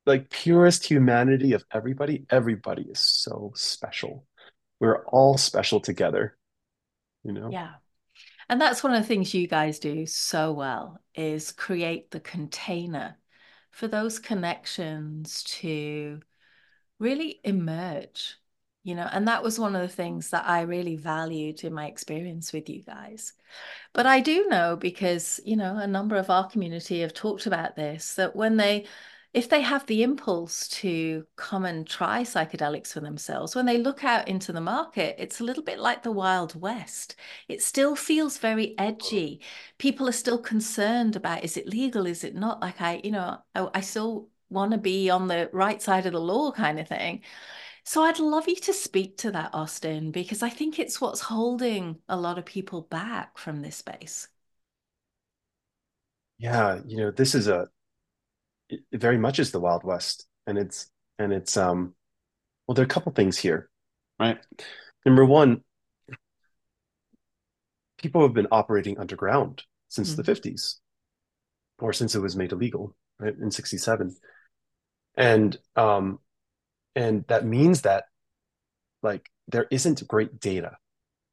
like purest humanity of everybody, everybody is so special. We're all special together, you know? Yeah. And that's one of the things you guys do so well is create the container for those connections to really emerge you know and that was one of the things that i really valued in my experience with you guys. But i do know because you know a number of our community have talked about this that when they if they have the impulse to come and try psychedelics for themselves, when they look out into the market, it's a little bit like the Wild West. It still feels very edgy. Mm. People are still concerned about is it legal? Is it not? Like I, you know, I, I still want to be on the right side of the law kind of thing. So I'd love you to speak to that, Austin, because I think it's what's holding a lot of people back from this space. Yeah, you know, this is a it very much is the Wild West, and it's and it's um, well, there are a couple things here, right? Number one, people have been operating underground since mm-hmm. the 50s or since it was made illegal right in 67 and um and that means that like there isn't great data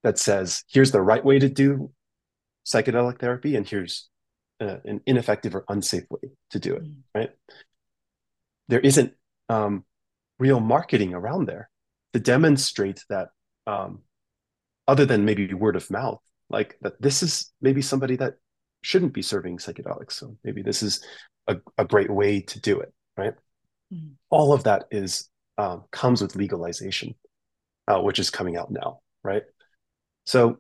that says here's the right way to do psychedelic therapy and here's uh, an ineffective or unsafe way to do it, mm. right? There isn't um, real marketing around there to demonstrate that, um, other than maybe word of mouth, like that this is maybe somebody that shouldn't be serving psychedelics. So maybe this is a, a great way to do it, right? Mm. All of that is um, comes with legalization, uh, which is coming out now, right? So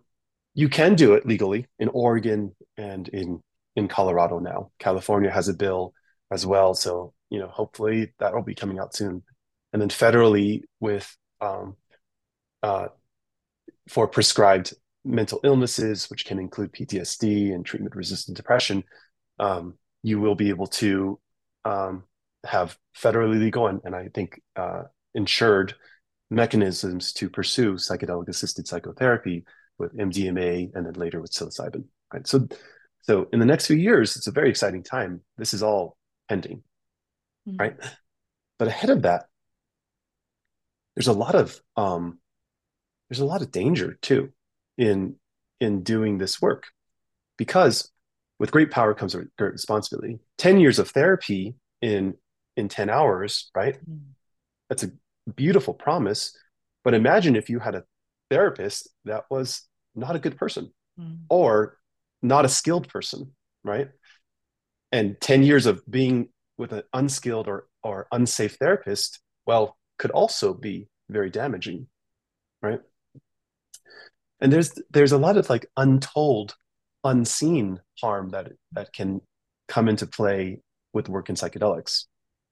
you can do it legally in Oregon and in in Colorado now. California has a bill as well, so you know hopefully that will be coming out soon. And then federally with um, uh, for prescribed mental illnesses, which can include PTSD and treatment-resistant depression, um, you will be able to um, have federally legal and, and I think uh, insured mechanisms to pursue psychedelic assisted psychotherapy with MDMA and then later with psilocybin. Right. So so in the next few years, it's a very exciting time. This is all pending, mm-hmm. right? But ahead of that, there's a lot of um, there's a lot of danger too in in doing this work because with great power comes a great responsibility. Ten years of therapy in in ten hours, right? Mm-hmm. That's a beautiful promise. But imagine if you had a therapist that was not a good person mm-hmm. or not a skilled person, right? And 10 years of being with an unskilled or, or unsafe therapist, well, could also be very damaging, right? And there's there's a lot of like untold, unseen harm that that can come into play with work in psychedelics,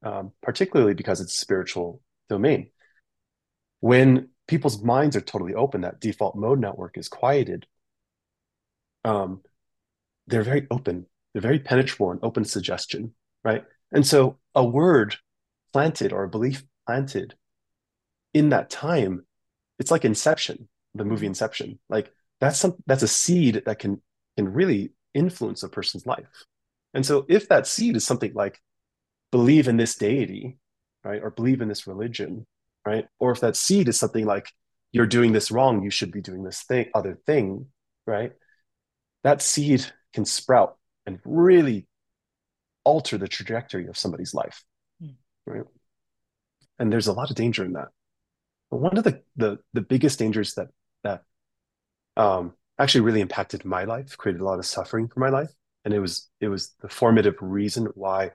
um, particularly because it's spiritual domain. When people's minds are totally open, that default mode network is quieted. Um, they're very open. They're very penetrable and open suggestion, right? And so a word planted or a belief planted in that time, it's like Inception, the movie Inception. Like that's some that's a seed that can can really influence a person's life. And so if that seed is something like believe in this deity, right? Or believe in this religion, right? Or if that seed is something like you're doing this wrong, you should be doing this thing, other thing, right? That seed can sprout and really alter the trajectory of somebody's life, mm. right? And there's a lot of danger in that. But one of the the the biggest dangers that that um, actually really impacted my life, created a lot of suffering for my life, and it was it was the formative reason why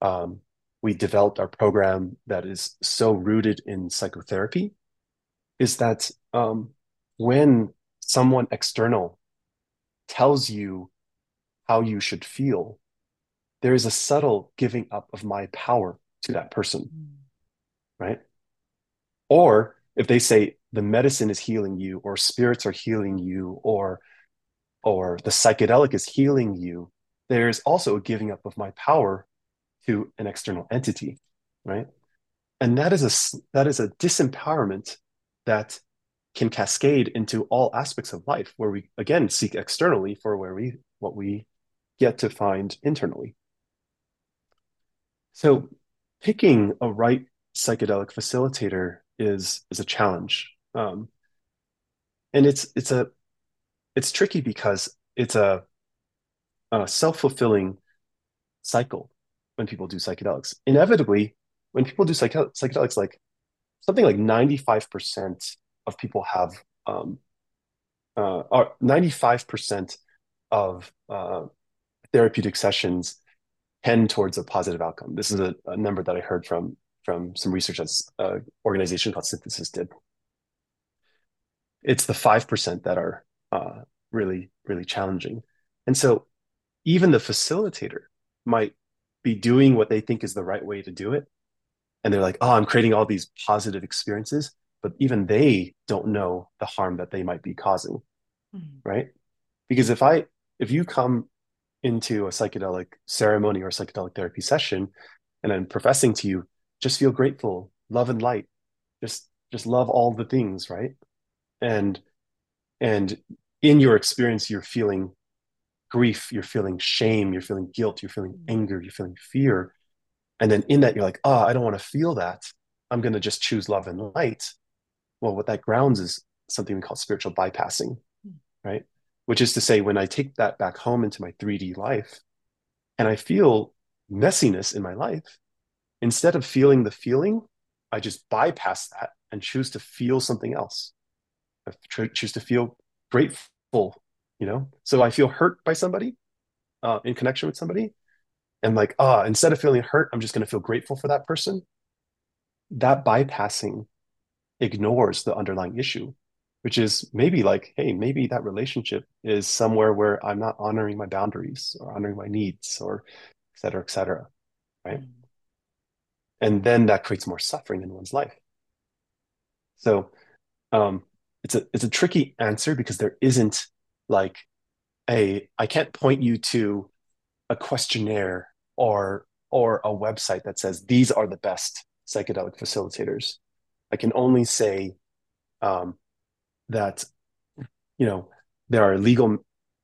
um, we developed our program that is so rooted in psychotherapy is that um, when someone external tells you how you should feel, there is a subtle giving up of my power to that person, mm. right? Or if they say the medicine is healing you, or spirits are healing you, or or the psychedelic is healing you, there's also a giving up of my power to an external entity, right? And that is a that is a disempowerment that can cascade into all aspects of life, where we again seek externally for where we what we get to find internally. So, picking a right psychedelic facilitator is is a challenge, um, and it's it's a it's tricky because it's a, a self fulfilling cycle when people do psychedelics. Inevitably, when people do psychedelics, like something like 95% of people have, um, uh, or 95% of uh, therapeutic sessions tend towards a positive outcome. This is a, a number that I heard from from some research that's an organization called Synthesis did. It's the 5% that are uh, really, really challenging. And so even the facilitator might be doing what they think is the right way to do it. And they're like, oh, I'm creating all these positive experiences. But even they don't know the harm that they might be causing. Mm-hmm. Right. Because if I, if you come into a psychedelic ceremony or psychedelic therapy session and I'm professing to you, just feel grateful, love and light, just, just love all the things. Right. And, and in your experience, you're feeling grief, you're feeling shame, you're feeling guilt, you're feeling mm. anger, you're feeling fear. And then in that, you're like, oh, I don't want to feel that. I'm going to just choose love and light. Well, what that grounds is something we call spiritual bypassing, mm. right? Which is to say, when I take that back home into my 3D life and I feel messiness in my life, instead of feeling the feeling, I just bypass that and choose to feel something else. I choose to feel grateful you know? So i feel hurt by somebody uh, in connection with somebody and like ah uh, instead of feeling hurt i'm just going to feel grateful for that person. That bypassing ignores the underlying issue which is maybe like hey maybe that relationship is somewhere where i'm not honoring my boundaries or honoring my needs or et cetera et cetera right mm. and then that creates more suffering in one's life so um, it's a it's a tricky answer because there isn't like a I can't point you to a questionnaire or or a website that says these are the best psychedelic facilitators. I can only say um, that you know there are legal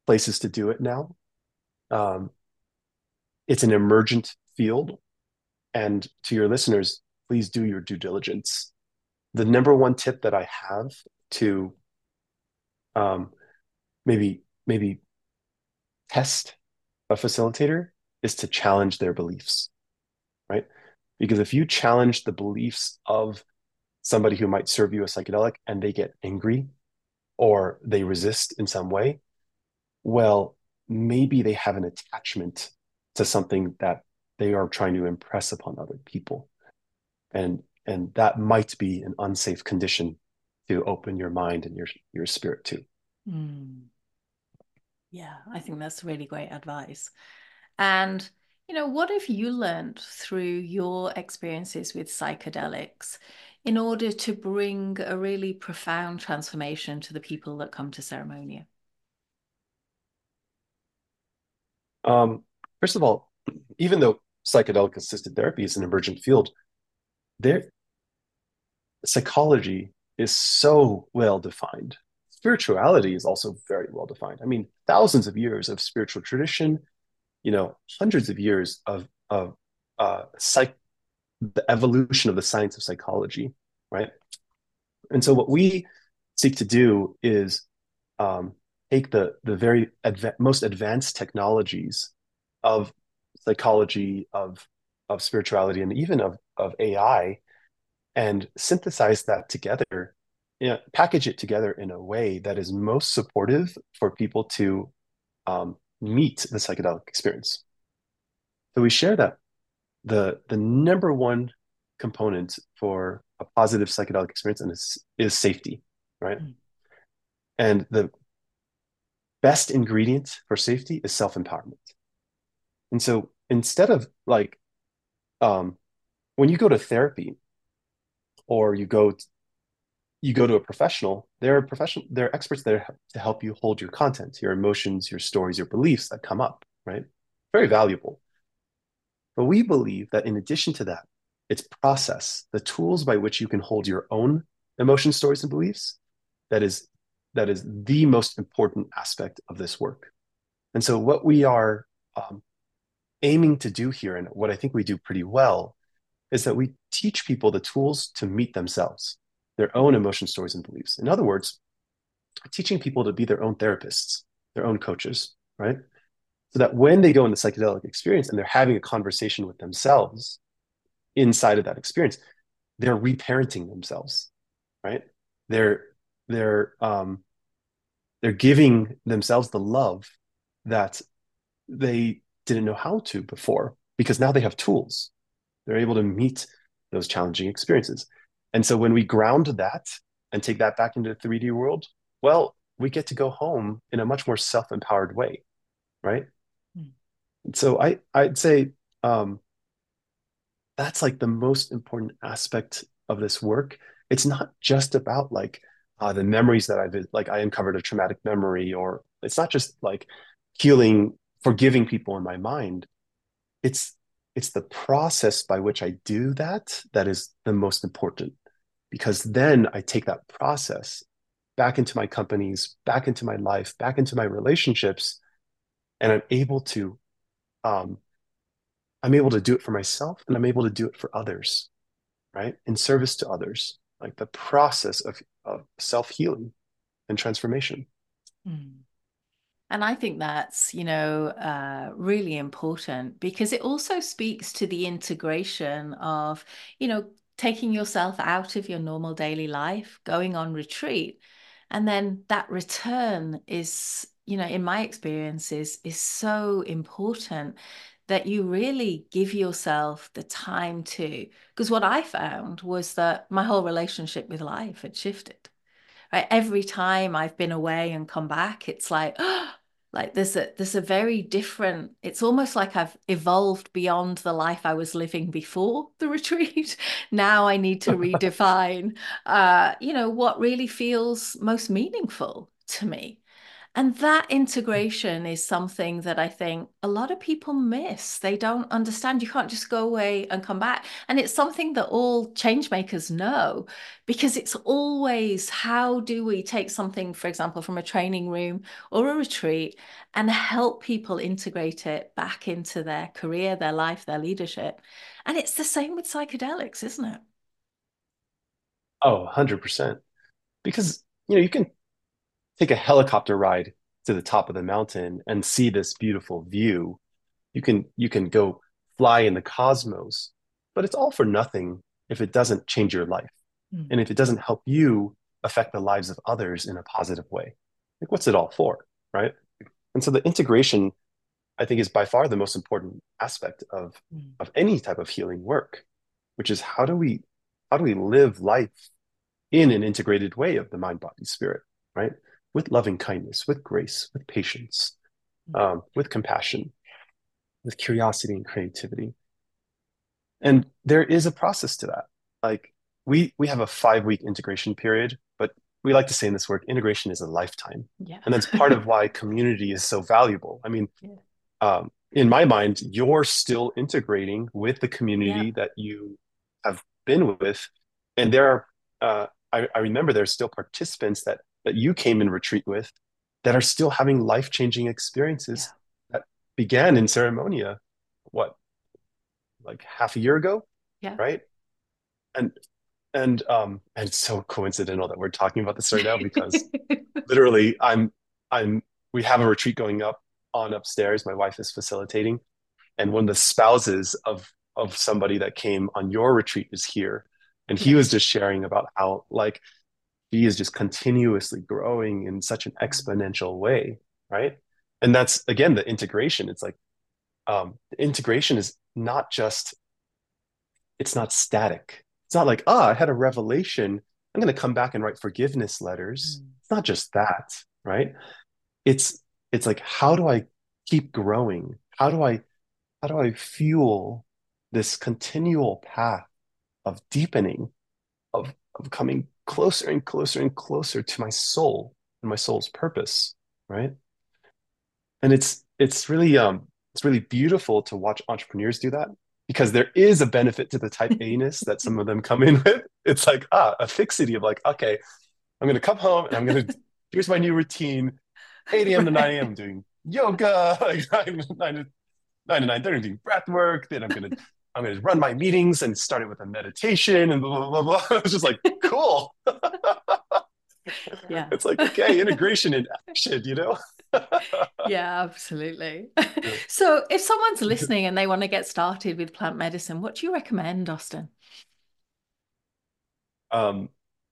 places to do it now. Um, it's an emergent field, and to your listeners, please do your due diligence. The number one tip that I have to um, maybe maybe test a facilitator is to challenge their beliefs right because if you challenge the beliefs of somebody who might serve you a psychedelic and they get angry or they resist in some way well maybe they have an attachment to something that they are trying to impress upon other people and and that might be an unsafe condition to open your mind and your your spirit to mm. Yeah, I think that's really great advice. And, you know, what have you learned through your experiences with psychedelics in order to bring a really profound transformation to the people that come to Ceremonia? Um, first of all, even though psychedelic assisted therapy is an emergent field, there psychology is so well defined spirituality is also very well defined. I mean, thousands of years of spiritual tradition, you know, hundreds of years of of uh, psych, the evolution of the science of psychology, right? And so what we seek to do is um, take the the very most advanced technologies of psychology, of of spirituality, and even of of AI, and synthesize that together, you know, package it together in a way that is most supportive for people to um, meet the psychedelic experience. So we share that the the number one component for a positive psychedelic experience and is, is safety, right? Mm. And the best ingredient for safety is self-empowerment. And so instead of like um when you go to therapy or you go to, you go to a professional, there are professional there are experts there to help you hold your content, your emotions, your stories, your beliefs that come up, right? Very valuable. But we believe that in addition to that, it's process, the tools by which you can hold your own emotion, stories, and beliefs. That is that is the most important aspect of this work. And so, what we are um, aiming to do here, and what I think we do pretty well, is that we teach people the tools to meet themselves, their own emotion, stories, and beliefs. In other words, teaching people to be their own therapists, their own coaches, right? So that when they go in the psychedelic experience and they're having a conversation with themselves inside of that experience they're reparenting themselves right? They're they're um they're giving themselves the love that they didn't know how to before because now they have tools. They're able to meet those challenging experiences. And so when we ground that and take that back into the 3d world well we get to go home in a much more self-empowered way right so I I'd say um, that's like the most important aspect of this work. It's not just about like uh, the memories that I've like I uncovered a traumatic memory, or it's not just like healing, forgiving people in my mind. It's it's the process by which I do that that is the most important, because then I take that process back into my companies, back into my life, back into my relationships, and I'm able to um, I'm able to do it for myself and I'm able to do it for others, right? In service to others, like the process of, of self healing and transformation. Mm. And I think that's, you know, uh, really important because it also speaks to the integration of, you know, taking yourself out of your normal daily life, going on retreat. And then that return is you know in my experiences is so important that you really give yourself the time to because what i found was that my whole relationship with life had shifted right? Every time i've been away and come back it's like oh, like there's a there's a very different it's almost like i've evolved beyond the life i was living before the retreat. Now i need to redefine uh you know what really feels most meaningful to me and that integration is something that I think a lot of people miss. They don't understand. You can't just go away and come back. And it's something that all change makers know because it's always how do we take something, for example, from a training room or a retreat and help people integrate it back into their career, their life, their leadership. And it's the same with psychedelics, isn't it? Oh, 100%. Because, you know, you can take a helicopter ride to the top of the mountain and see this beautiful view. You can you can go fly in the cosmos, but it's all for nothing if it doesn't change your life. Mm. And if it doesn't help you affect the lives of others in a positive way. Like what's it all for, right? And so the integration I think is by far the most important aspect of mm. of any type of healing work, which is how do we how do we live life in an integrated way of the mind body spirit, right? With loving kindness, with grace, with patience, mm. um, with compassion, with curiosity and creativity. And there is a process to that. Like we we have a five week integration period, but we like to say in this work, integration is a lifetime. Yeah. And that's part of why community is so valuable. I mean, yeah. um, in my mind, you're still integrating with the community yeah. that you have been with. And there are, uh, I, I remember there's still participants that that you came in retreat with that are still having life changing experiences yeah. that began in ceremonia, what, like half a year ago. Yeah. Right. And and um and so coincidental that we're talking about this right now because literally I'm I'm we have a retreat going up on upstairs. My wife is facilitating, and one of the spouses of of somebody that came on your retreat is here, and he was just sharing about how like he is just continuously growing in such an exponential way, right? And that's again the integration. It's like um, integration is not just it's not static. It's not like, ah, oh, I had a revelation. I'm going to come back and write forgiveness letters. Mm. It's not just that, right? It's it's like how do I keep growing? How do I how do I fuel this continual path of deepening, of of coming closer and closer and closer to my soul and my soul's purpose, right? And it's it's really um it's really beautiful to watch entrepreneurs do that because there is a benefit to the type A-ness that some of them come in with. It's like ah a fixity of like okay, I'm gonna come home and I'm gonna here's my new routine 8 a.m. to 9 a.m. I'm doing yoga, like 9, 9 to 9 to 9 30, I'm doing breath work. Then I'm gonna I'm gonna run my meetings and start it with a meditation and blah blah blah. blah. was just like cool. yeah. It's like okay, integration in action, you know? yeah, absolutely. so if someone's listening and they want to get started with plant medicine, what do you recommend, Austin? Um,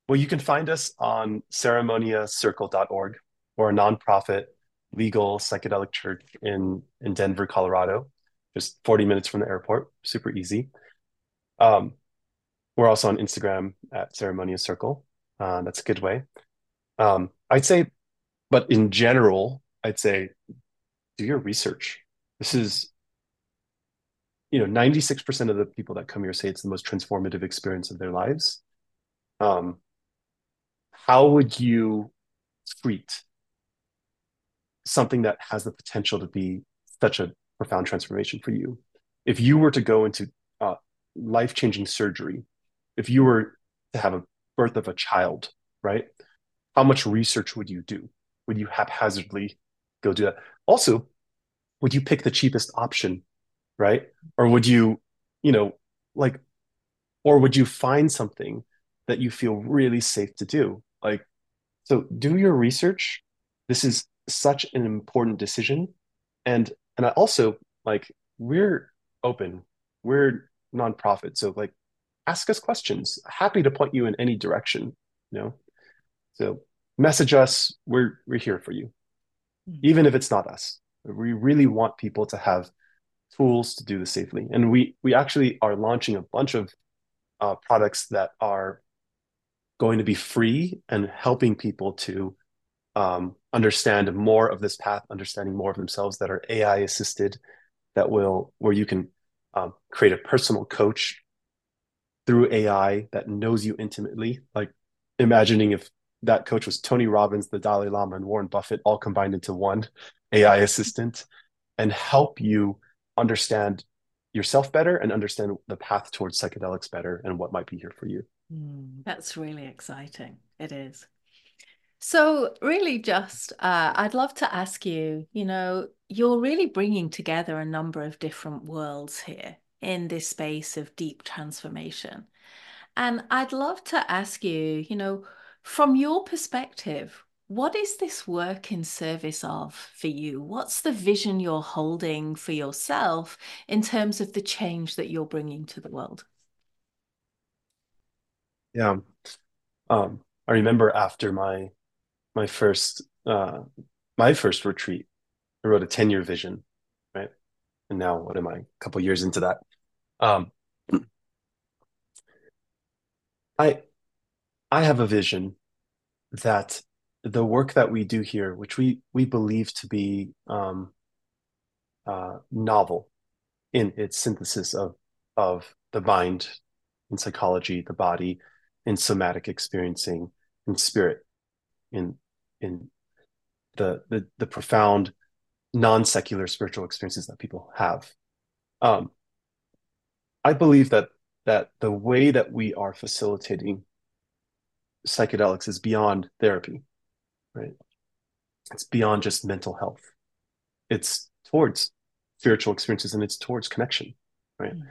well, you can find us on ceremoniacircle.org or a nonprofit legal psychedelic church in in Denver, Colorado, just 40 minutes from the airport. Super easy. Um, we're also on Instagram at Ceremonia Circle. Uh, that's a good way. Um, I'd say, but in general, I'd say do your research. This is, you know, 96% of the people that come here say it's the most transformative experience of their lives. Um, how would you treat something that has the potential to be such a profound transformation for you. If you were to go into uh, life changing surgery, if you were to have a birth of a child, right? How much research would you do? Would you haphazardly go do that? Also, would you pick the cheapest option, right? Or would you, you know, like, or would you find something that you feel really safe to do? Like, so do your research. This is such an important decision and and i also like we're open. We're nonprofit. So like ask us questions. Happy to point you in any direction you know? So message us. We're we're here for you. Mm-hmm. even if it's not us. We really want people to have tools to do this safely. And we we actually are launching a bunch of uh, products that are going to be free and helping people to um, understand more of this path, understanding more of themselves that are AI assisted, that will where you can um, create a personal coach through AI that knows you intimately. Like imagining if that coach was Tony Robbins, the Dalai Lama, and Warren Buffett all combined into one AI assistant, and help you understand yourself better and understand the path towards psychedelics better and what might be here for you. Mm, that's really exciting. It is. So, really, just uh, I'd love to ask you you know, you're really bringing together a number of different worlds here in this space of deep transformation. And I'd love to ask you, you know, from your perspective, what is this work in service of for you? What's the vision you're holding for yourself in terms of the change that you're bringing to the world? Yeah. Um, I remember after my my first uh, my first retreat. I wrote a 10 year vision, right? And now what am I? A couple years into that. Um, I I have a vision that the work that we do here, which we we believe to be um, uh, novel in its synthesis of of the mind in psychology, the body in somatic experiencing, and spirit in in the the, the profound non-secular spiritual experiences that people have um, i believe that that the way that we are facilitating psychedelics is beyond therapy right it's beyond just mental health it's towards spiritual experiences and it's towards connection right mm.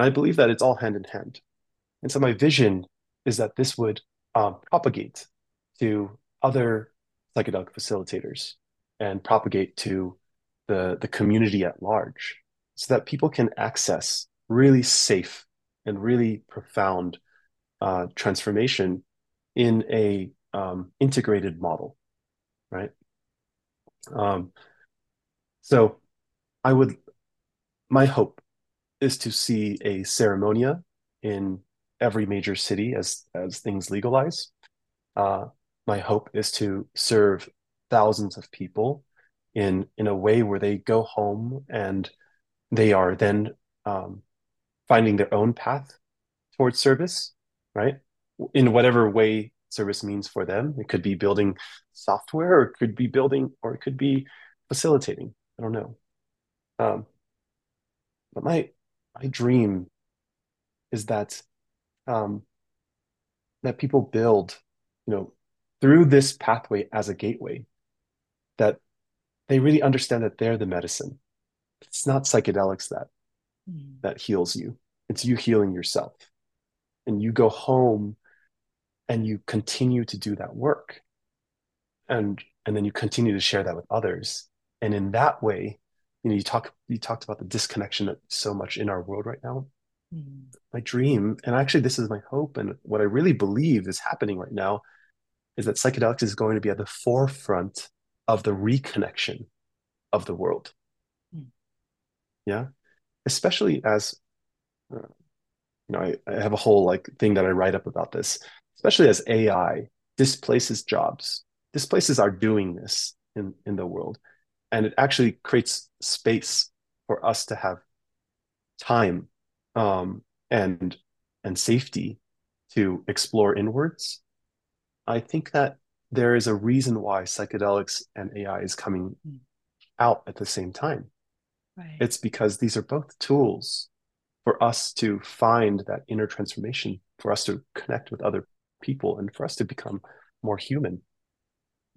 And I believe that it's all hand in hand. And so my vision is that this would um, propagate to other psychedelic facilitators and propagate to the, the community at large so that people can access really safe and really profound uh, transformation in a um, integrated model, right? Um, so I would, my hope is to see a ceremonia in every major city as as things legalize. Uh, my hope is to serve thousands of people in in a way where they go home and they are then um, finding their own path towards service, right? In whatever way service means for them. It could be building software, or it could be building, or it could be facilitating. I don't know. Um, but my my dream is that um, that people build, you know, through this pathway as a gateway, that they really understand that they're the medicine. It's not psychedelics that mm. that heals you. It's you healing yourself. And you go home and you continue to do that work. And and then you continue to share that with others. And in that way, you know, you talk you talked about the disconnection that so much in our world right now. Mm. My dream, and actually this is my hope, and what I really believe is happening right now, is that psychedelics is going to be at the forefront of the reconnection of the world. Mm. Yeah, especially as uh, you know, I, I have a whole like thing that I write up about this, especially as AI displaces jobs, displaces our doing this in in the world, and it actually creates space for us to have time um, and and safety to explore inwards. I think that there is a reason why psychedelics and AI is coming mm. out at the same time. Right. It's because these are both tools for us to find that inner transformation, for us to connect with other people, and for us to become more human.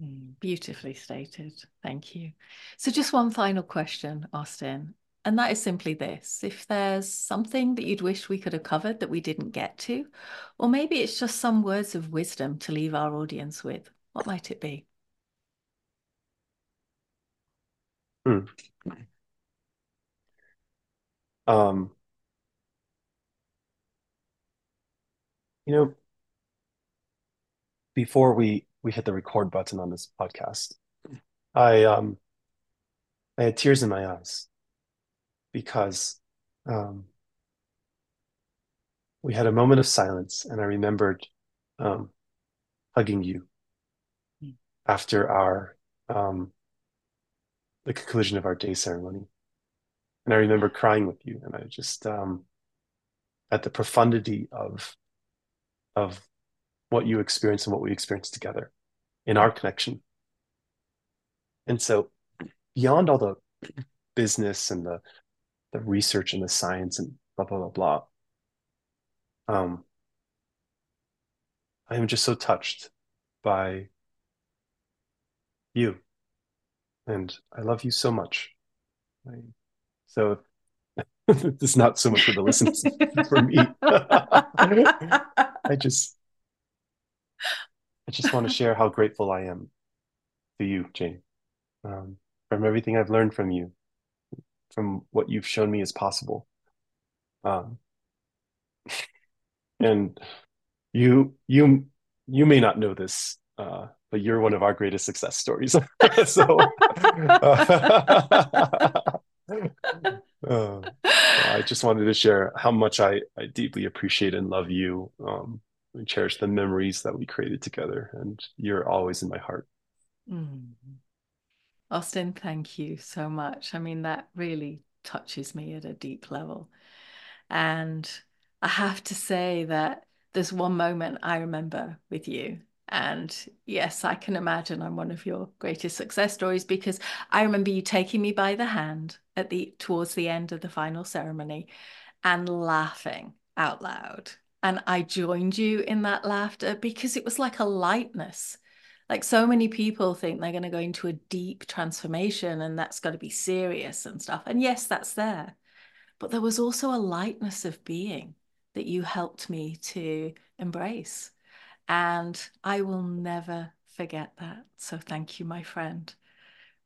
Hmm, beautifully stated. Thank you. So, just one final question, Austin. And that is simply this if there's something that you'd wish we could have covered that we didn't get to, or maybe it's just some words of wisdom to leave our audience with, what might it be? Hmm. Um, you know, before we we hit the record button on this podcast, I um I had tears in my eyes because um, we had a moment of silence, and I remembered um, hugging you mm. after our um, the conclusion of our day ceremony, and I remember crying with you, and I just um, at the profundity of of what you experienced and what we experienced together in our connection. And so, beyond all the business and the the research and the science and blah blah blah blah. Um, I am just so touched by you, and I love you so much. So it's not so much for the listeners for me. I just, I just want to share how grateful I am to you, Jane, um, from everything I've learned from you from what you've shown me is possible. Um, and you you you may not know this, uh, but you're one of our greatest success stories. so uh, I just wanted to share how much I, I deeply appreciate and love you. Um, and cherish the memories that we created together, and you're always in my heart. Mm. Austin, thank you so much. I mean, that really touches me at a deep level. And I have to say that there's one moment I remember with you. And yes, I can imagine I'm one of your greatest success stories because I remember you taking me by the hand at the towards the end of the final ceremony and laughing out loud. And I joined you in that laughter because it was like a lightness like so many people think they're going to go into a deep transformation and that's got to be serious and stuff. And yes, that's there. but there was also a lightness of being that you helped me to embrace. And I will never forget that. So thank you, my friend.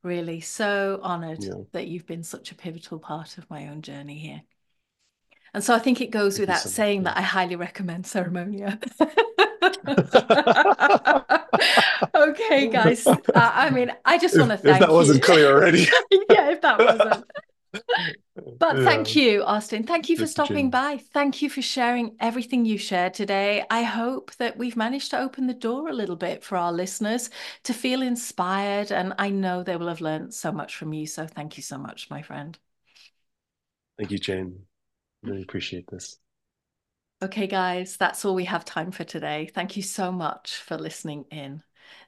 Really so honored yeah. that you've been such a pivotal part of my own journey here. And so I think it goes without saying that I highly recommend Ceremonia. okay, guys. Uh, I mean, I just want to thank if that you. wasn't clear already. yeah, if that wasn't. But yeah. thank you, Austin. Thank you for stopping by. Thank you for sharing everything you shared today. I hope that we've managed to open the door a little bit for our listeners to feel inspired. And I know they will have learned so much from you. So thank you so much, my friend. Thank you, Jane. Really appreciate this. Okay, guys, that's all we have time for today. Thank you so much for listening in.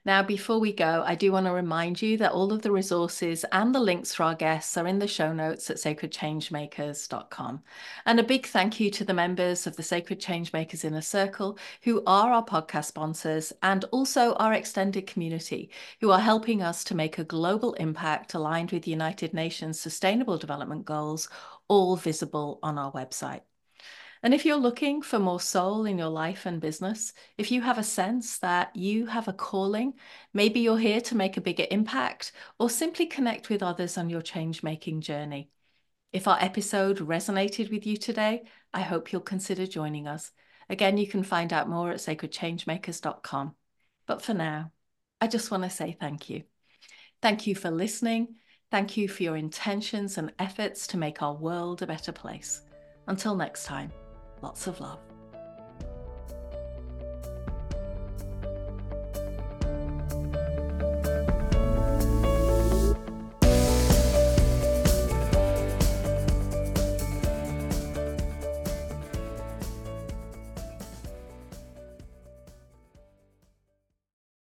Now, before we go, I do want to remind you that all of the resources and the links for our guests are in the show notes at sacredchangemakers.com. And a big thank you to the members of the Sacred Changemakers Inner Circle, who are our podcast sponsors, and also our extended community, who are helping us to make a global impact aligned with the United Nations Sustainable Development Goals, all visible on our website. And if you're looking for more soul in your life and business, if you have a sense that you have a calling, maybe you're here to make a bigger impact or simply connect with others on your change making journey. If our episode resonated with you today, I hope you'll consider joining us. Again, you can find out more at sacredchangemakers.com. But for now, I just want to say thank you. Thank you for listening. Thank you for your intentions and efforts to make our world a better place. Until next time. Lots of love.